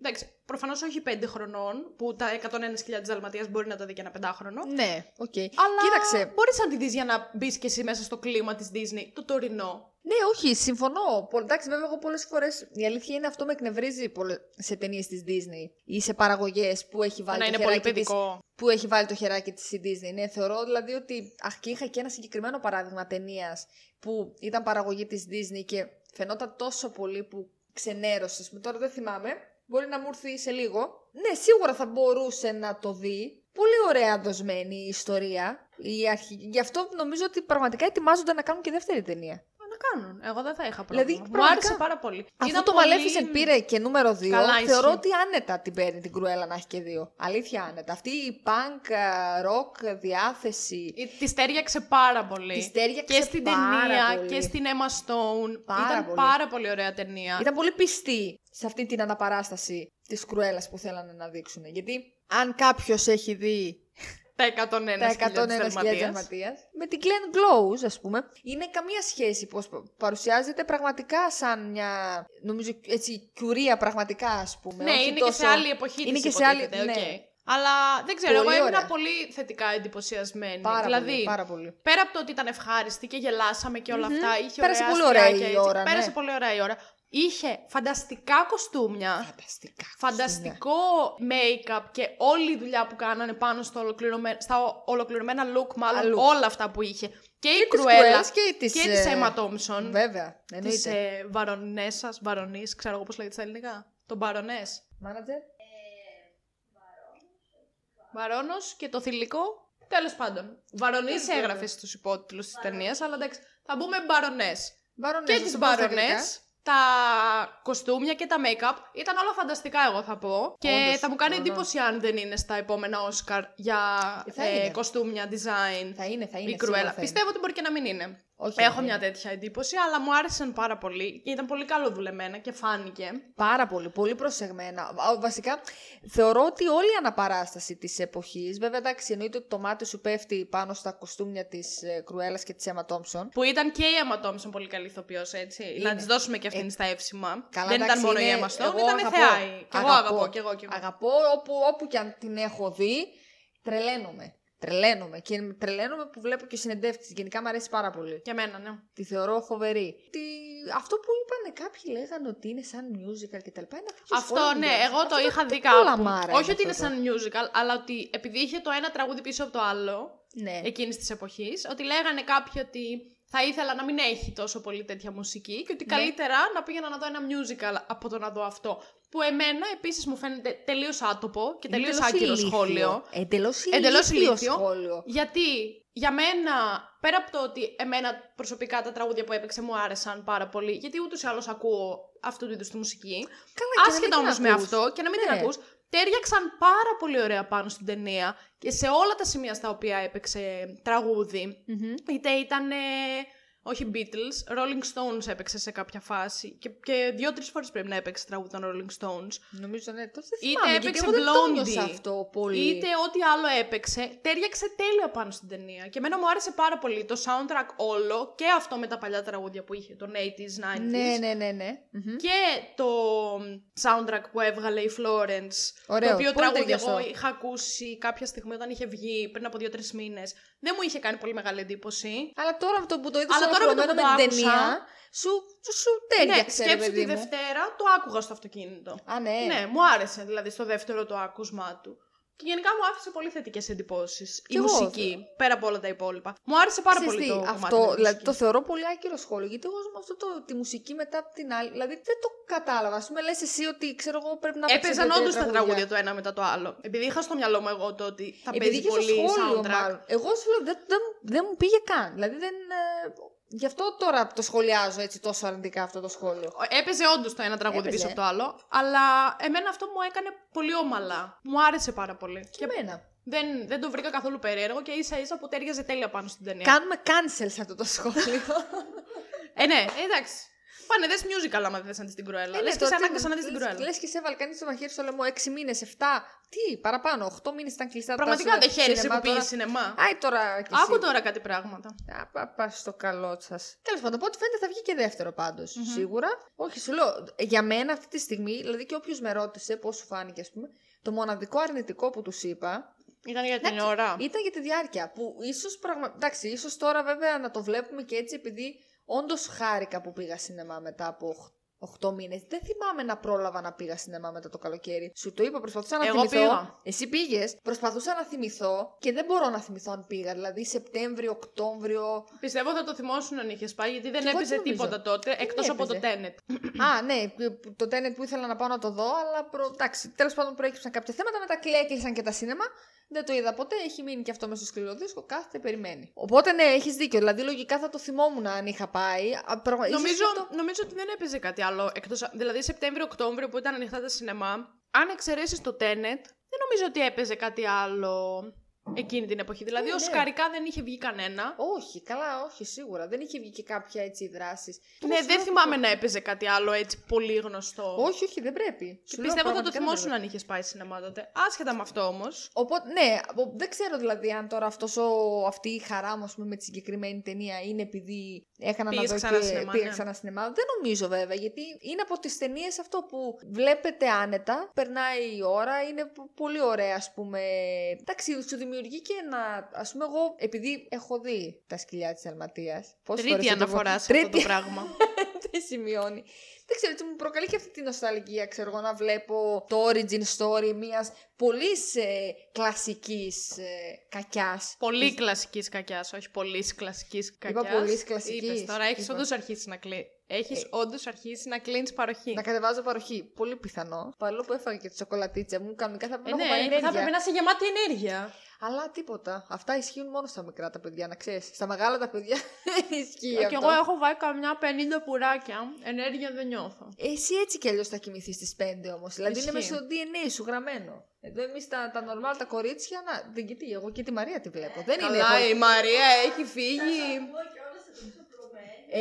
Εντάξει, προφανώς όχι 5 χρονών, που τα 101 χιλιάδες Δαλματία μπορεί να τα δει και ένα πεντάχρονο. Ναι, οκ. Αλλά Κοίταξε. μπορείς να τη δεις για να μπεις και εσύ μέσα στο κλίμα της Disney, το τωρινό. Ναι, όχι, συμφωνώ. Πο- Εντάξει, βέβαια, εγώ πολλές φορές η αλήθεια είναι αυτό με εκνευρίζει πολλε- σε ταινίες της Disney ή σε παραγωγές που έχει βάλει να το είναι πολύ χεράκι της παιδικό. που έχει βάλει το χεράκι της η Disney. Ναι, θεωρώ δηλαδή ότι. Αχ, και είχα και ένα συγκεκριμένο παράδειγμα ταινίας που ήταν παραγωγή της Disney και φαινόταν τόσο πολύ που ξενέρωσε. Ας πούμε. Τώρα δεν θυμάμαι. Μπορεί να μου έρθει σε λίγο. Ναι, σίγουρα θα μπορούσε να το δει. Πολύ ωραία δοσμένη η ιστορία. Η αρχή... Γι' αυτό νομίζω ότι πραγματικά ετοιμάζονται να κάνουν και δεύτερη ταινία. Α, Να κάνουν. Εγώ δεν θα είχα πρόβλημα. Δηλαδή, Μου πραγματικά, άρεσε πάρα πολύ. Αφού Ήταν το πολύ- Maleficent πήρε και νούμερο 2, Καλά, θεωρώ ισχύει. ότι άνετα την παίρνει την Κρουέλα να έχει και δύο. Αλήθεια άνετα. Αυτή η punk ε, rock διάθεση. Η- Της τέριαξε πάρα πολύ. Της τέριαξε και στην πάρα ταινία πολύ. και στην Emma Stone. Πάρα Ήταν πολύ. πάρα πολύ ωραία ταινία. Ήταν πολύ πιστή σε αυτή την αναπαράσταση της Κρουέλας που θέλανε να δείξουν. Γιατί αν κάποιος έχει δει Τα 101 τα 101.000 Δαλματίας, με την Glenn Close, ας πούμε, είναι καμία σχέση πως παρουσιάζεται πραγματικά σαν μια, νομίζω, έτσι, κουρία πραγματικά, ας πούμε. Ναι, όχι είναι και τόσο- σε άλλη εποχή Είναι της και σε άλλη, υποτίθεται, ναι. οκ. Αλλά δεν ξέρω, Πολύ εγώ έμεινα ωραία. πολύ θετικά εντυπωσιασμένη. Πάρα δηλαδή, πολύ, πάρα πολύ. πέρα από το ότι ήταν ευχάριστη και γελάσαμε και όλα αυτά, είχε Πέρασε ωραία πολύ ωραία αστειάκια, η έτσι. ώρα, ναι. Πέρασε πολύ ωραία η ώρα. Είχε φανταστικά κοστούμια. Φανταστικά. Φανταστικό make-up και όλη η δουλειά που κάνανε πάνω στο ολοκληρωμένα, στα ο- ολοκληρωμένα look, μάλλον Αλλού. όλα αυτά που είχε. Και, η της Κρουέλα Κρουέλας και της, και της ε, Emma Thompson. Βέβαια, Τη εννοείται. ε, Βαρονέσας, Βαρονής, ξέρω εγώ πώς λέγεται στα ελληνικά. Τον Μπαρονές. Μάνατζερ. Βαρόνος και το θηλυκό. Τέλος πάντων. Βαρονής έγραφε στους υπότιτλους της ταινίας, αλλά εντάξει. Θα μπούμε Μπαρονές. Μπαρονές, Και να τις το πω στα αγγλικά. Μπαρονές, τα κοστούμια και τα make-up ήταν όλα φανταστικά, εγώ θα πω. Και Όντως, θα μου κάνει όντως. εντύπωση αν δεν είναι στα επόμενα Όσκαρ για Θα ε, είναι. κοστούμια, design. Θα είναι, θα είναι. η σίγουρα Κρουέλα. θα είναι. Πιστεύω ότι μπορεί και να μην είναι. Όχι, Έχω δεν μια είναι. τέτοια εντύπωση, αλλά μου άρεσαν πάρα πολύ και ήταν πολύ καλοδουλεμένα και φάνηκε. Πάρα πολύ, πολύ προσεγμένα. Α, Βασικά, θεωρώ ότι όλη η αναπαράσταση της εποχής, βέβαια εντάξει, εννοείται ότι το μάτι σου πέφτει πάνω στα κοστούμια της ε, Κρουέλας και της Emma Thompson. Που ήταν και η Emma Thompson πολύ καλή ηθοποιός, έτσι. Είναι. Να της δώσουμε και αυτήν στα εύσημα. Καλά, Δεν εντάξει, ήταν μόνο είναι- η Emma Stone, εγώ ήταν αγαπώ. θεά. η- Και εγώ αγαπώ, και εγώ, και εγώ. Αγαπώ όπου, όπου και αν την έχω δει, τρελαίνομαι. Τρελαίνομαι. Και τρελαίνομαι που βλέπω και συνεντεύξεις. Γενικά μου αρέσει πάρα πολύ. Και εμένα, ναι. Τη θεωρώ φοβερή. Τι... Αυτό που είπανε κάποιοι λέγανε ότι είναι σαν musical κτλ. Είναι τέτοιο Αυτό, σχόλιος, ναι, παιδιά. εγώ το Αυτό είχα τι δει κάπου. κολαμάρα Όχι είναι ότι είναι αυτό σαν musical, αλλά ότι επειδή είχε το ένα τραγούδι πίσω από το άλλο, Ναι. εκείνης της εποχής, ότι λέγανε κάποιοι ότι θα ήθελα να μην έχει τόσο πολύ τέτοια μουσική και ότι Ναι. καλύτερα να πήγαινα να δω ένα musical από το να δω αυτό. Που εμένα επίσης μου φαίνεται τελείως άτοπο και τελείως άκυρο σχόλιο. Εντελώς Εντελώς ηλίθιο ηλίθιο. σχόλιο. Γιατί για μένα, πέρα από το ότι εμένα προσωπικά τα τραγούδια που έπαιξε μου άρεσαν πάρα πολύ, γιατί ούτως ή άλλως ακούω αυτού του είδους τη μουσική. Καλά, και να μην Άσχετα την όμως με ακούς. αυτό και να μην την Ναι. ακούς, τέριαξαν πάρα πολύ ωραία πάνω στην ταινία και σε όλα τα σημεία στα οποία έπαιξε τραγούδι. Μμμ. Είτε ήταν. Όχι Beatles, Rolling Stones έπαιξε σε κάποια φάση. Και, και δύο-τρεις φορές πρέπει να έπαιξε τραγούδι των Rolling Stones. Νομίζω ναι, τότε δεν Είτε θυμάμαι, γιατί έπαιξε εγώ δεν το Blondie, νιώσα αυτό πολύ. Είτε ό,τι άλλο έπαιξε, τέριαξε τέλεια πάνω στην ταινία. Και εμένα μου άρεσε πάρα πολύ το soundtrack όλο και αυτό με τα παλιά τραγούδια που είχε, τον 80s, 90s. Ναι, ναι, ναι, ναι. Μμμ. Και το soundtrack που έβγαλε η Florence. Ωραίο, Το οποίο πολύ τραγούδι ταιριαστό. εγώ είχα ακούσει κάποια στιγμή όταν είχε βγει πριν από δύο-τρεις μήνες. Δεν μου είχε κάνει πολύ μεγάλη εντύπωση. Αλλά τώρα με το που το είδες Αλλά τώρα με το ολοκληρωμένο που με το την άκουσα- ταινία, σου, σου, σου ναι, τέριαξε, ρε σκέψου παιδί τη μου. Δευτέρα το άκουγα στο αυτοκίνητο. Α, ναι. Ναι, μου άρεσε δηλαδή στο δεύτερο το άκουσμά του. Και γενικά μου άφησε πολύ θετικές εντυπώσεις η εγώ. μουσική, πέρα από όλα τα υπόλοιπα. Μου άρεσε πάρα Ξέρεις πολύ τι, το κομμάτι αυτό, με της δηλαδή, μουσικής. το θεωρώ πολύ άκυρο σχόλιο. Γιατί εγώ με αυτό το, τη μουσική μετά από την άλλη. Δηλαδή δεν το κατάλαβα. Α πούμε, λες εσύ ότι ξέρω εγώ πρέπει να παίξω Έπαιζαν δύο-τρία όντως τα τραγούδια το ένα μετά το άλλο. Επειδή είχα στο μυαλό μου εγώ το ότι θα Επειδή παίζει είχε στο πολύ σχόλιο, soundtrack. μάλλον. Εγώ σου λέω δεν, δεν, δεν μου πήγε καν. Δηλαδή δεν. Ε, γι' αυτό τώρα το σχολιάζω έτσι τόσο αρνητικά αυτό το σχόλιο. Έπαιζε όντως το ένα τραγούδι Έπαιζε. πίσω από το άλλο, αλλά εμένα αυτό μου έκανε πολύ όμαλα. Μου άρεσε πάρα πολύ. Και εμένα. δεν, δεν το βρήκα καθόλου περίεργο και ίσα ίσα που τέριαζε τέλεια πάνω στην ταινία. Κάνουμε cancel σε αυτό το σχόλιο. Ε, ναι, εντάξει. Πάνε δες musical άμα δεν θες να δεις την Κρουέλα. Ε, Λες ναι, και σε τώρα τι- ανάγκασα να δεις την λες- Κρουέλα. Λες και σε έβαλε κανείς στο μαχαίρι στο λαιμό 6 μήνες, 7. Τι, παραπάνω, 8 μήνες ήταν κλειστά τα Πραγματικά σινε- δεν χαίρεσαι σινεμά που πήγες τώρα. σινεμά. Άι τώρα κι εσύ. Άκου τώρα κάτι πράγματα. Α, πα, πας στο καλό σας. Τέλος πάντων, από ό,τι φαίνεται θα βγει και δεύτερο πάντως, Σίγουρα. Όχι, σου λέω. Για μένα αυτή τη στιγμή, δηλαδή και όποιος με ρώτησε πώς σου φάνηκε, ας πούμε, το μοναδικό αρνητικό που τους είπα Ήταν για την ώρα. ήταν για τη διάρκεια. Που ίσως πραγμα... Εντάξει, ίσως τώρα βέβαια να το βλέπουμε και έτσι επειδή όντως χάρηκα που πήγα σινεμά μετά από 8 μήνες. Δεν θυμάμαι να πρόλαβα να πήγα σινεμά μετά το καλοκαίρι. Σου το είπα, προσπαθούσα να Εγώ θυμηθώ. πήγα. Εσύ πήγες. Προσπαθούσα να θυμηθώ και δεν μπορώ να θυμηθώ αν πήγα. Δηλαδή Σεπτέμβριο, Οκτώβριο. Πιστεύω θα το θυμόσουν αν είχες πάει, γιατί δεν Κι εγώ έπαιζε τι νομίζω. τίποτα τότε, εκτός από το έπαιζε. Tenet. Α, ναι, το τένετ που ήθελα να πάω να το δω, αλλά προ... εντάξει, τέλος πάντων προέκυψαν κάποια θέματα. Μετά έκλεισαν και τα σίνεμα. Δεν το είδα ποτέ, έχει μείνει και αυτό μέσα στο σκληρό δίσκο, κάθεται, περιμένει. Οπότε ναι, έχεις δίκιο. Δηλαδή, λογικά θα το θυμόμουν αν είχα πάει. Α, πραγμα- ίσως Νομίζω, αυτό- νομίζω ότι δεν έπαιζε κάτι άλλο. Εκτός, δηλαδή Σεπτέμβριο-Οκτώβριο που ήταν ανοιχτά τα σινεμά, αν εξαιρέσεις το Tenet, δεν νομίζω ότι έπαιζε κάτι άλλο εκείνη την εποχή. Δηλαδή, Ναι, ω ναι. σκαρικά δεν είχε βγει κανένα. Όχι, καλά, όχι, σίγουρα. Δεν είχε βγει και κάποια έτσι δράσης. Ναι, δεν θυμάμαι να έπαιζε κάτι άλλο έτσι πολύ γνωστό. Όχι, όχι, δεν πρέπει. Και Σου λέω, πιστεύω θα το πραγματικά δεν θυμόσουν πρέπει. αν είχες πάει σινεμά τότε. Άσχετα με αυτό όμως. Οπότε, ναι, ο- δεν ξέρω δηλαδή αν τώρα αυτός ο, αυτή η χαρά μου ας πούμε, με τη συγκεκριμένη ταινία είναι επειδή έκανα Πήγες να δω ξανά και σινεμά, πήγα ναι. ξανά σινεμά. Δεν νομίζω βέβαια, γιατί είναι από τις ταινίες αυτό που βλέπετε άνετα, περνάει η ώρα, είναι πο- πολύ ωραία ας πούμε. Εντάξει, σου δημιουργεί και ένα, ας πούμε εγώ, επειδή έχω δει τα σκυλιά της Αλματίας. πόσες φορές Τρίτη θα το πω; αναφορά σε αυτό το Τρίτη. πράγμα. *laughs* δεν σημειώνει. Δεν ξέρω, έτσι μου προκαλεί και αυτή τη νοσταλγία, ξέρω εγώ, να βλέπω το origin story μιας πολύς ε, κλασικής ε, κακιάς. Πολύ κλασικής κακιάς, όχι πολύς κλασικής κακιάς. πολύς κλασικής. Είπες τώρα, έχεις Είπα. όντως αρχίσει να κλείνει. Έχεις όντως αρχίσει να κλείνεις παροχή. Να κατεβάζω παροχή. Πολύ πιθανό. Παρόλο που έφαγα και τη σοκολατίτσα μου, κανονικά θα Ε, πρέπει να ναι, έχω πάρει θα ενέργεια. έπρεπε να είσαι γεμάτη ενέργεια. Αλλά τίποτα. Αυτά ισχύουν μόνο στα μικρά τα παιδιά, να ξέρεις. Στα μεγάλα τα παιδιά *laughs* ισχύει Και αυτό. εγώ έχω βάλει καμιά 50 πουράκια. Ενέργεια δεν νιώθω. Εσύ έτσι κι αλλιώς θα κοιμηθείς στις 5 όμως. Δηλαδή είναι Ισχύει. μέσα στο DNA σου γραμμένο. Εδώ εμείς τα, τα normal, τα κορίτσια, να. Δεν κοιτή, εγώ και τη Μαρία τη βλέπω. Δεν είναι. Καλά, εγώ- η Μαρία έχει φύγει. Ε,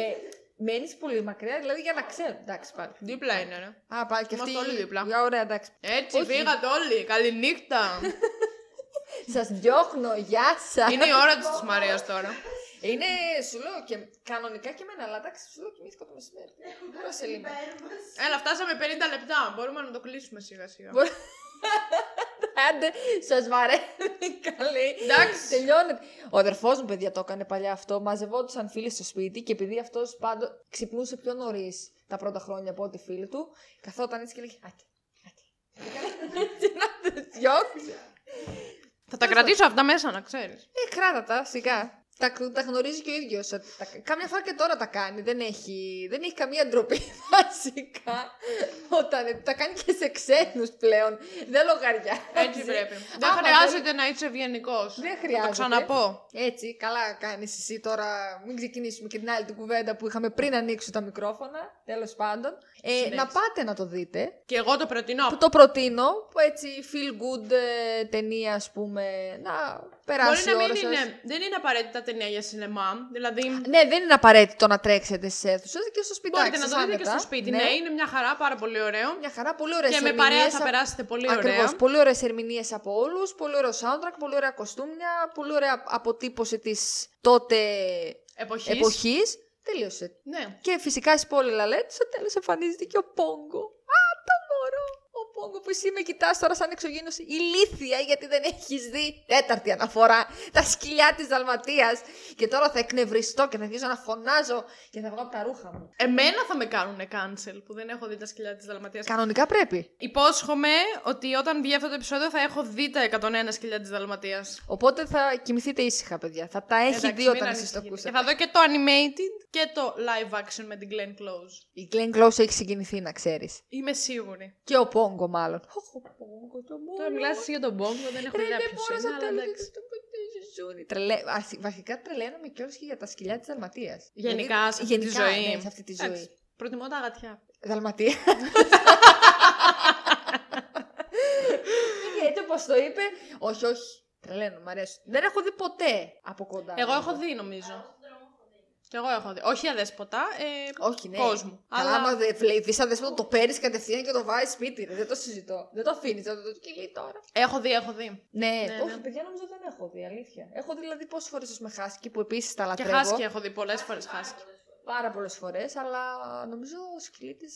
Μένεις πολύ μακριά, δηλαδή για να ξέρω. Εντάξει πάλι. Δίπλα είναι, ρε. Α, πάλι και αυτή. Είμαστε όλοι δίπλα. Για ωραία, εντάξει. Έτσι, Όχι. φύγατε όλοι. Καληνύχτα. *laughs* Σας διώχνω, γεια σας. είναι η ώρα της Μαρίας τώρα. Είναι, σου λέω και κανονικά και εμένα, αλλά εντάξει, σου λέω κοιμήθηκα το μεσημέρι. Μπορώ σε λίγο. Έλα, φτάσαμε 50 λεπτά. Μπορούμε να το κλείσουμε σιγά σιγά. Μπορώ- *laughs* Άντε, σας βαραίνει καλή. Εντάξει. Τελειώνεται. Ο αδερφός μου, παιδιά, το έκανε παλιά αυτό. Μαζευόντουσαν φίλοι στο σπίτι και επειδή αυτός πάντο ξυπνούσε πιο νωρίς τα πρώτα χρόνια από ό,τι φίλοι του, καθόταν έτσι και λέγε Άτι, άτι. Έτσι να τους διώξει. Θα τα κρατήσω αυτά μέσα, να ξέρεις. Ε, κράτα τα, σιγά. Τα, τα γνωρίζει και ο ίδιος. Κάμια φορά και τώρα τα κάνει. Δεν έχει, δεν έχει καμία ντροπή *laughs* βασικά. Όταν τα κάνει και σε ξένους πλέον. Δεν λογαριάζει. Έτσι πρέπει. Δεν Άμα χρειάζεται να είσαι ευγενικός. Δεν Θα χρειάζεται. το ξαναπώ. Έτσι, καλά κάνεις εσύ τώρα. Μην ξεκινήσουμε και την άλλη την κουβέντα που είχαμε πριν ανοίξω τα μικρόφωνα. Τέλος πάντων. Ε, Συνέχισε. να πάτε να το δείτε. Και εγώ το προτείνω. Που το προτείνω. Που έτσι feel good ε, ταινία, ας πούμε. Να περάσει Μπορεί να η μην ώρα σας. είναι. Δεν είναι απαραίτητα ταινία για σινεμά. Δηλαδή. Ναι, δεν είναι απαραίτητο να τρέξετε στι αίθουσες και στο σπιτάκι. Μπορείτε να σας το δείτε και άνετα. στο σπίτι. Ναι. είναι μια χαρά, πάρα πολύ ωραίο. Μια χαρά, πολύ ωραίες Και με παρέα θα περάσετε πολύ ωραία. Ακριβώς, πολύ ωραίες ερμηνείες από όλους, πολύ ωραίο soundtrack, πολύ ωραία κοστούμια, πολύ ωραία αποτύπωση της τότε Εποχής. εποχής. Τελείωσε. Ναι. Και φυσικά spoiler alert, στο τέλος εμφανίζεται και ο Πόγκο. Α, το μωρό! Ο Πόγκο που εσύ με κοιτάς τώρα σαν εξωγήινος ηλίθια γιατί δεν έχεις δει τέταρτη αναφορά τα σκυλιά της Δαλματίας και τώρα θα εκνευριστώ και θα αρχίσω να φωνάζω και θα βγω από τα ρούχα μου. Εμένα θα με κάνουν cancel που δεν έχω δει τα σκυλιά της Δαλματίας. Κανονικά πρέπει. Υπόσχομαι ότι όταν βγει αυτό το επεισόδιο θα έχω δει τα 101 σκυλιά της Δαλματίας. Οπότε θα κοιμηθείτε ήσυχα, παιδιά. Θα τα έχει δει όταν εσείς το Και ακούσατε. θα δω και το animated και το live action με την Glenn Close. Η Glenn Close έχει συγκινηθεί, να ξέρεις. Είμαι σίγουρη. Και ο Πόγκο, μάλλον. Οχ, ο Πόγκο, το μόνο. Τώρα μιλάς εσύ για τον Bongo, δεν έχω Ρε, ιδέα δεν ποιος μπορώ είναι, να αλλά τέλος εντάξει. και στο ποτέ ζούνι. Τρελέ... βασι- Βασικά τρελαίνομαι κιόλας και για τα σκυλιά της Δαλματίας. Γενικά Δηλαδή, σε αυτή τη γενικά, ζωή. Ναι, σε αυτή τη ζωή. Εντάξει, Προτιμώ τα αγατιά. Δαλματία. Και έτσι όπως το είπε, όχι, όχι. Τρελαίνω, μ' αρέσει. Δεν έχω δει ποτέ από κοντά. Εγώ έχω δει νομίζω. Κι εγώ έχω δει. Όχι αδέσποτα, ε, Όχι, ναι. κόσμου. Καλά, Αλλά άμα δεν βλέπει, δεις αδέσποτο, το παίρνεις κατευθείαν και το βάζεις σπίτι. Ρε. Δεν το συζητώ. Δεν το αφήνεις. Δεν το κυλεί τώρα. έχω δει, έχω δει. Ναι, Ναι, όχι, ναι. παιδιά, νομίζω δεν έχω δει, αλήθεια. Έχω δει δηλαδή πόσες φορές με χάσκι που επίσης τα Και λατρεύω. χάσκι έχω δει πολλές φορές χάσκι. Πάρα πολλές φορές, αλλά νομίζω ο σκυλί τη.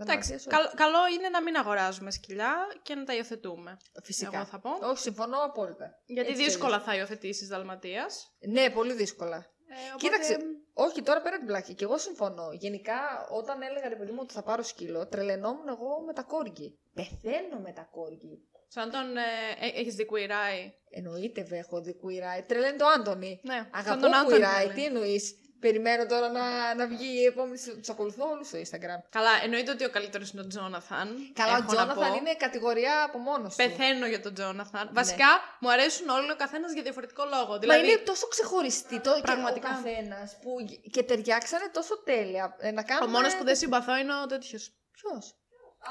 Εντάξει, καλ- καλό είναι να μην αγοράζουμε σκυλιά και να τα υιοθετούμε. Φυσικά. Εγώ θα πω. Όχι, συμφωνώ απόλυτα. Γιατί Έτσι κι δύσκολα θα υιοθετήσεις Δαλματίας. Ναι, πολύ δύσκολα. Ε, Κοίταξε, όχι τώρα πέρα την πλάκη. Και εγώ συμφωνώ. Γενικά, όταν έλεγα ρε παιδί μου ότι θα πάρω σκύλο, τρελαινόμουν εγώ με τα κόργκι. Πεθαίνω με τα κόργκι. Σαν τον. Ε, έχεις δει Queer Eye. Εννοείται, βε, έχω δει Queer Eye. Τρελαίνει το Άντωνη. Ναι, σαν Αγαπώ τον Άντωνη, Queer Eye. ναι. Τι εννοείς; Περιμένω τώρα να, να βγει η επόμενη. Τους ακολουθώ όλους στο Instagram. Καλά, εννοείται ότι ο καλύτερος είναι ο Τζόναθαν. Καλά, ο έχω να Τζόναθαν πω. είναι κατηγορία από μόνος του. Πεθαίνω για τον Τζόναθαν. Βασικά, μου αρέσουν όλοι ο καθένας για διαφορετικό λόγο. Μα Δηλαδή, είναι τόσο ξεχωριστή το Πραγματικά. και ο καθένας που και ταιριάξανε τόσο τέλεια. Ε, να ο κάνουμε... μόνος που δεν συμπαθώ είναι ο τέτοιος. Ποιος;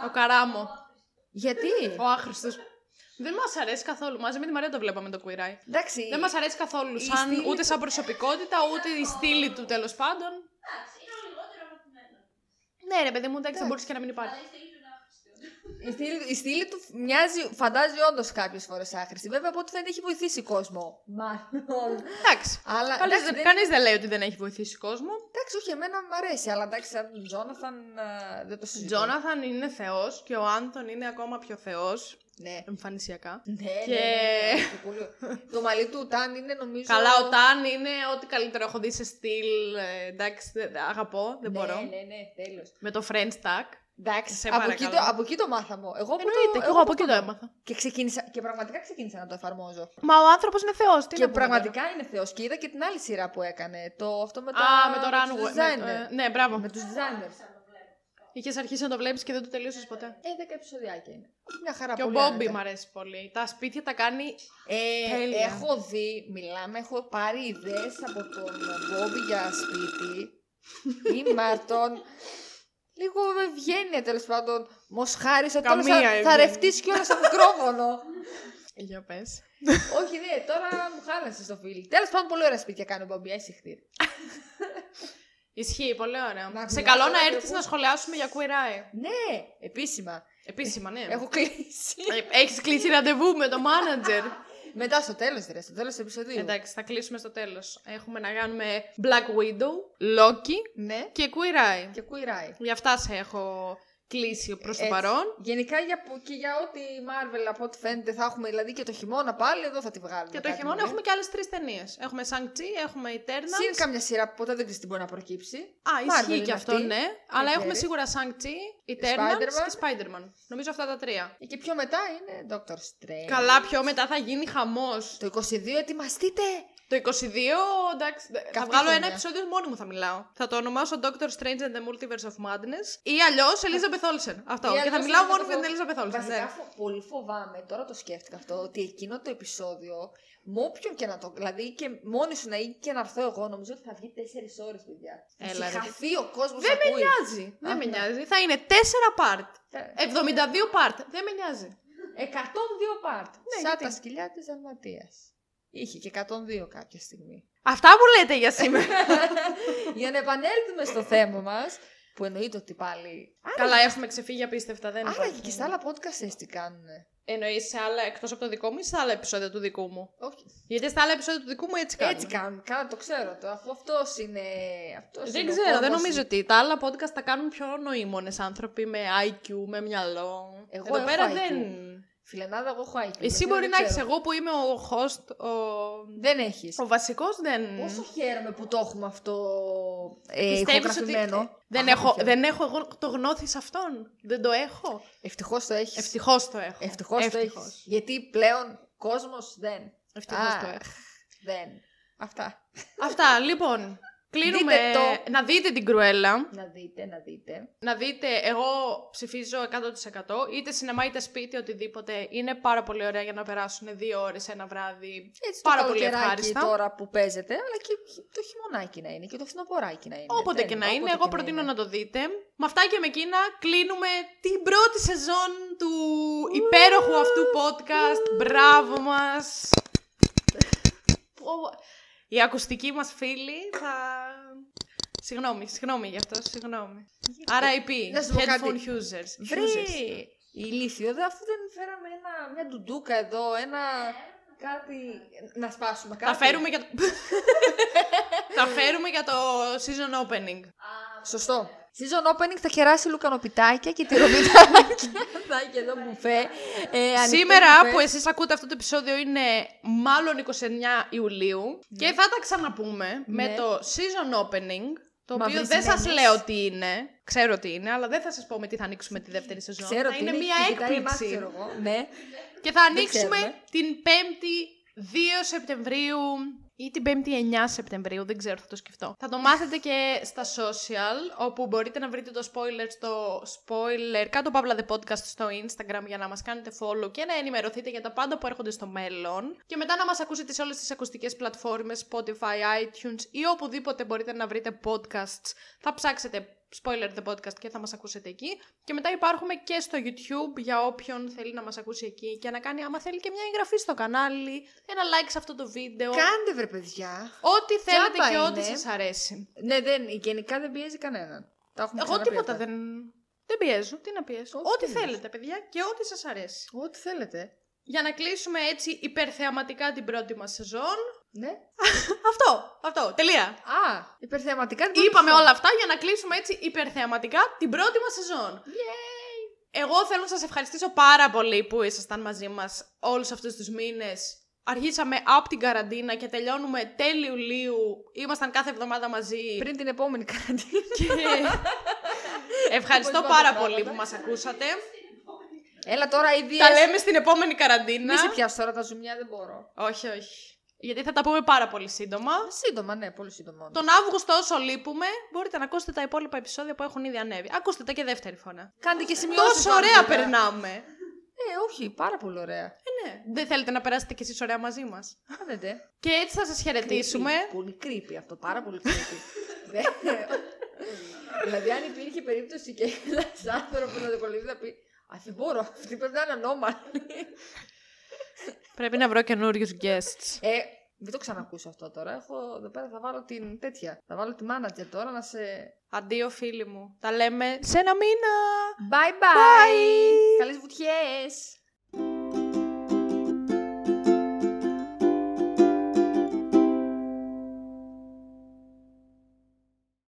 Ο Καράμο. Γιατί; Ο άχρηστος. Δεν μας αρέσει καθόλου. Μαζί με τη Μαρία το βλέπαμε το Queer Eye. Εντάξει. Δεν μας αρέσει καθόλου. η Σαν, στήλη ούτε του- σαν προσωπικότητα, ούτε η στήλη του τέλος πάντων. Εντάξει, είναι ο λιγότερο αγαπημένο. Ναι, ρε παιδί μου, εντάξει, θα Εντάξει. μπορούσε και να μην υπάρχει. Αλλά η στήλη του είναι άχρηστη. Η στήλη, η στήλη του μοιάζει, φαντάζει όντως κάποιες φορές άχρηστη. Βέβαια από ότι δεν έχει βοηθήσει κόσμο. Μάλλον. Εντάξει. Αλλά Κανείς εντάξει, δεν, δεν- κανείς δεν λέει ότι δεν έχει βοηθήσει κόσμο. εντάξει, όχι, εμένα μου αρέσει. Αλλά εντάξει, σαν τον Τζόναθαν α, δεν το συζητώ. Τζόναθαν είναι θεός και ο Άνθον είναι ακόμα πιο θεός. Ναι. Εμφανισιακά. Ναι, ναι, Και- ναι, ναι, και πολύ- το μαλλί του Ταν είναι νομίζω. Καλά, ο Ταν είναι ό,τι καλύτερο έχω δει σε στυλ. ε, εντάξει, δεν- αγαπώ, δεν ναι, μπορώ. Ναι, ναι, τέλος. Με το French tag. Εντάξει, Σε από εκεί, το, παρακαλώ. από εκεί το μάθαμε. Εγώ που Εννοείται, το, και εγώ από εκεί το έμαθα. Και, ξεκίνησα, και πραγματικά ξεκίνησα να το εφαρμόζω. Μα ο άνθρωπος είναι θεός. και πραγματικά είναι θεός. Και είδα και την άλλη σειρά που έκανε. Το, αυτό με, τα, Α, με το τους runway. με- designer. ε, ναι, μπράβο. Με τους designers. Είχες αρχίσει να το βλέπεις και δεν το τελείωσες ποτέ; Ε, δέκα επεισοδιάκια είναι. Μια χαρά Και ο πολύ Μπόμπι άνετα. μου αρέσει πολύ. Τα σπίτια τα κάνει. Ε, Τέλεια. έχω δει, μιλάμε, έχω πάρει ιδέες από τον Μπόμπι για σπίτι. *laughs* ή Μάρτον. Λίγο με ευγένεια τέλος πάντων. Μοσχάρισε τώρα. Καμία Θα, θα ευγένεια. ρευτεί κιόλα στο μικρόφωνο. Για πες. *laughs* Όχι, ναι, τώρα μου χάλασες το φίλι. Τέλος πάντων, πολύ ωραία σπίτια κάνει ο Μπόμπι. Αισυχτήρ. *laughs* Ισχύει, πολύ ωραία. Να Σε μιλάς καλό τώρα να και έρθεις πού- να σχολιάσουμε για Queer Eye. Ναι, επίσημα. Επίσημα, ναι. Έχω κλείσει. Έχεις κλείσει ραντεβού με το manager. *laughs* Μετά στο τέλος, ρε, στο τέλος του επεισοδίου. Εντάξει, θα κλείσουμε στο τέλος. Έχουμε να κάνουμε Black Widow, Loki Ναι, και Queer Eye. και κουιράει. Για αυτά σε έχω κλείσει προς το Έτσι. παρόν. Γενικά για, που- και για ό,τι Marvel από ό,τι φαίνεται θα έχουμε δηλαδή και το χειμώνα πάλι εδώ θα τη βγάλουμε. Και το κάτι χειμώνα μωρέ. έχουμε και άλλες τρεις ταινίες. Έχουμε Shang-Chi, έχουμε Eternals. Συν καμιά σειρά που ποτέ δεν ξέρεις τι μπορεί να προκύψει. Α, Marvel ισχύει είναι και αυτό, αυτή. ναι. Αλλά έχουμε ξέρεις. σίγουρα Shang-Chi, Eternals Spider-Man. και Spider-Man. Νομίζω αυτά τα τρία. Και πιο μετά είναι Doctor Strange. Καλά, πιο μετά θα γίνει χαμός. Το 22 ετοιμαστείτε. Το 22, εντάξει, θα Καυτή βγάλω ένα χρονιά. επεισόδιο μόνη μου θα μιλάω. Θα το ονομάσω Doctor Strange and the Multiverse of Madness ή αλλιώς Elizabeth Olsen. Αυτό. Ή και θα αλλιώς μιλάω Elizabeth μόνο για την Olsen. Elizabeth Olsen. Βασικά ναι. φο- πολύ φοβάμαι, τώρα το σκέφτηκα αυτό, ότι εκείνο το επεισόδιο, με όποιον και να το. Δηλαδή και μόνη σου να ή και να έρθω εγώ, νομίζω ότι θα βγει 4 ώρες, παιδιά. Έλα, Έχει ρε. χαθεί ο κόσμος. Δεν με νοιάζει. Δεν με νοιάζει. Θα είναι 4 part. 72 part. Δεν με νοιάζει. 102 part. Ναι, Σαν γιατί; τα σκυλιά της Δαλματία. Είχε και 102 κάποια στιγμή. Αυτά που λέτε για σήμερα. *laughs* Για να επανέλθουμε στο θέμα μας, που εννοείται ότι πάλι. Καλά, έχουμε ξεφύγει απίστευτα. Δεν Άρα υπάρχει. και στα άλλα podcast έτσι τι κάνουνε. Εννοείς σε άλλα εκτός από το δικό μου ή σε άλλα επεισόδια του δικού μου; Όχι. Γιατί στα άλλα επεισόδια του δικού μου έτσι κάνουν. Έτσι κάνουν. Καλά, το ξέρω το. Αφού αυτός είναι. Αυτός Δεν είναι ο ξέρω, δεν κόσμος. νομίζω ότι τα άλλα podcast τα κάνουν πιο νοήμονες άνθρωποι με IQ, με μυαλό. Εγώ Εδώ έχω πέρα IQ. δεν. Φιλενάδα, εγώ έχω IQ. Εσύ γιατί μπορεί δεν να έχεις ξέρω. εγώ που είμαι ο host, ο, Δεν έχεις. ο βασικός δεν. Πόσο χαίρομαι που το έχουμε αυτό ε, Πιστεύεις ότι ηχογραφημένο. δεν, Αχ, έχω, χαίρομαι. δεν έχω εγώ το γνώθι σε αυτόν. Δεν το έχω. Ευτυχώς το έχεις. Ευτυχώς το έχω. Ευτυχώς το Ευτυχώς. έχεις. Γιατί πλέον κόσμος δεν. Ευτυχώς Αχ, το έχω. Δεν. Αυτά. Αυτά, λοιπόν. Κλείνουμε. Δείτε το. Να δείτε την κρουέλα. Να δείτε, να δείτε. Να δείτε, εγώ ψηφίζω 100%. Είτε σινεμά είτε σπίτι, οτιδήποτε. Είναι πάρα πολύ ωραία για να περάσουν δύο ώρες ένα βράδυ. Έτσι Πάρα το πολύ καλοκαιράκι ευχάριστα. τώρα που παίζεται, αλλά και το χειμωνάκι να είναι και το φθινοποράκι να είναι. Όποτε Δεν- και να είναι, όποτε εγώ και προτείνω είναι. να το δείτε. Με αυτά και με εκείνα κλείνουμε την πρώτη σεζόν του υπέροχου αυτού podcast. Μπράβο μας! Πω, Οι ακουστικοί μας φίλοι θα... Συγγνώμη, συγγνώμη γι' αυτό, συγγνώμη. RIP, Να σου πω headphone κάτι. users. Βρε, users. ηλίθιο, δε, αφού δεν φέραμε ένα, μια ντουντούκα εδώ, ένα κάτι... Να σπάσουμε κάτι. Θα φέρουμε για το... *laughs* θα φέρουμε για το season opening. Σωστό. Season opening θα κεράσει λουκανοπιτάκια και τυροπιτάκια. *laughs* θα έχει εδώ μπουφέ. Ε, ανοιχτό Σήμερα μπουφέ. που εσείς ακούτε αυτό το επεισόδιο είναι μάλλον 29 Ιουλίου και θα τα ξαναπούμε με Ναι. το season opening το οποίο Μαύρη δεν σας συνένεση. λέω τι είναι, ξέρω τι είναι, αλλά δεν θα σας πω με τι θα ανοίξουμε τη δεύτερη σεζόν. Ξέρω θα τι είναι μια και κοιτάει εμάς, έκπληξη. ξέρω εγώ. Ναι. Και θα ανοίξουμε ξέρουμε. την 5η 2 Σεπτεμβρίου ή την 5η 9 Σεπτεμβρίου, δεν ξέρω, θα το σκεφτώ. Θα το μάθετε και στα social, όπου μπορείτε να βρείτε το spoiler στο spoiler κάτω παύλα the podcast στο Instagram για να μας κάνετε follow και να ενημερωθείτε για τα πάντα που έρχονται στο μέλλον. Και μετά να μας ακούσετε σε όλες τις ακουστικές πλατφόρμες, Spotify, iTunes ή οπουδήποτε μπορείτε να βρείτε podcasts. Θα ψάξετε Spoiler the podcast και θα μας ακούσετε εκεί. Και μετά υπάρχουμε και στο YouTube για όποιον θέλει να μας ακούσει εκεί και να κάνει άμα θέλει και μια εγγραφή στο κανάλι, ένα like σε αυτό το βίντεο. Κάντε βρε παιδιά. Ό,τι θέλετε Τζάμπα και ό,τι είναι. σας αρέσει. Ναι, δεν, γενικά δεν πιέζει κανέναν. Τα έχουμε Εγώ ξαναπεί τίποτα αυτά. δεν... Δεν πιέζω. Τι να πιέσω. Ό,τι Ό,τι θέλεις. θέλετε, παιδιά, και ό,τι σας αρέσει. Ό,τι θέλετε. Για να κλείσουμε έτσι υπερθεαματικά την πρώτη μας σεζόν. Ναι. *laughs* αυτό, αυτό, τελεία. Α, υπερθεαματικά την Είπαμε πρώτη όλα αυτά για να κλείσουμε έτσι υπερθεαματικά την πρώτη μας σεζόν. Εγώ θέλω να σας ευχαριστήσω πάρα πολύ που ήσασταν μαζί μας όλους αυτούς τους μήνες. Αρχίσαμε από την καραντίνα και τελειώνουμε τέλη Ιουλίου. Ήμασταν κάθε εβδομάδα μαζί. Πριν την επόμενη καραντίνα. Και... *laughs* Ευχαριστώ Όπως πάρα είπαμε πολύ πράγματα. που μας ακούσατε. Έλα τώρα ήδη. Τα λέμε στην επόμενη καραντίνα. Μη σε πιάσω τώρα τα ζουμιά, δεν μπορώ. Όχι, όχι. Γιατί θα τα πούμε πάρα πολύ σύντομα. Σύντομα, ναι, πολύ σύντομα. όντως. Τον Αύγουστο όσο λείπουμε, μπορείτε να ακούσετε τα υπόλοιπα επεισόδια που έχουν ήδη ανέβει. Ακούστε τα και δεύτερη φορά. Κάντε και σημειώσεις. Τόσο πάνω, ωραία βέβαια. περνάμε. Ε, όχι, πάρα πολύ ωραία. Ε, ναι. Δεν θέλετε να περάσετε κι εσείς ωραία μαζί μας. Κάνετε. Και έτσι θα σας χαιρετήσουμε. Creepy. Πολύ creepy αυτό, πάρα πολύ creepy. *laughs* Δεν- δηλαδή, αν υπήρχε περίπτωση και ένας άνθρωπος να το κολλήσει να πει Α, δεν μπορώ, αυτή πρέπει να είναι ανώμαλη. Πρέπει να βρω καινούριους guests. Ε, μην το ξανακούσω αυτό τώρα. Έχω εδώ πέρα θα βάλω την τέτοια. Θα βάλω τη manager τώρα να σε. Αντίο φίλοι μου. Τα λέμε σε ένα μήνα. Bye bye. bye. Καλές βουτιές.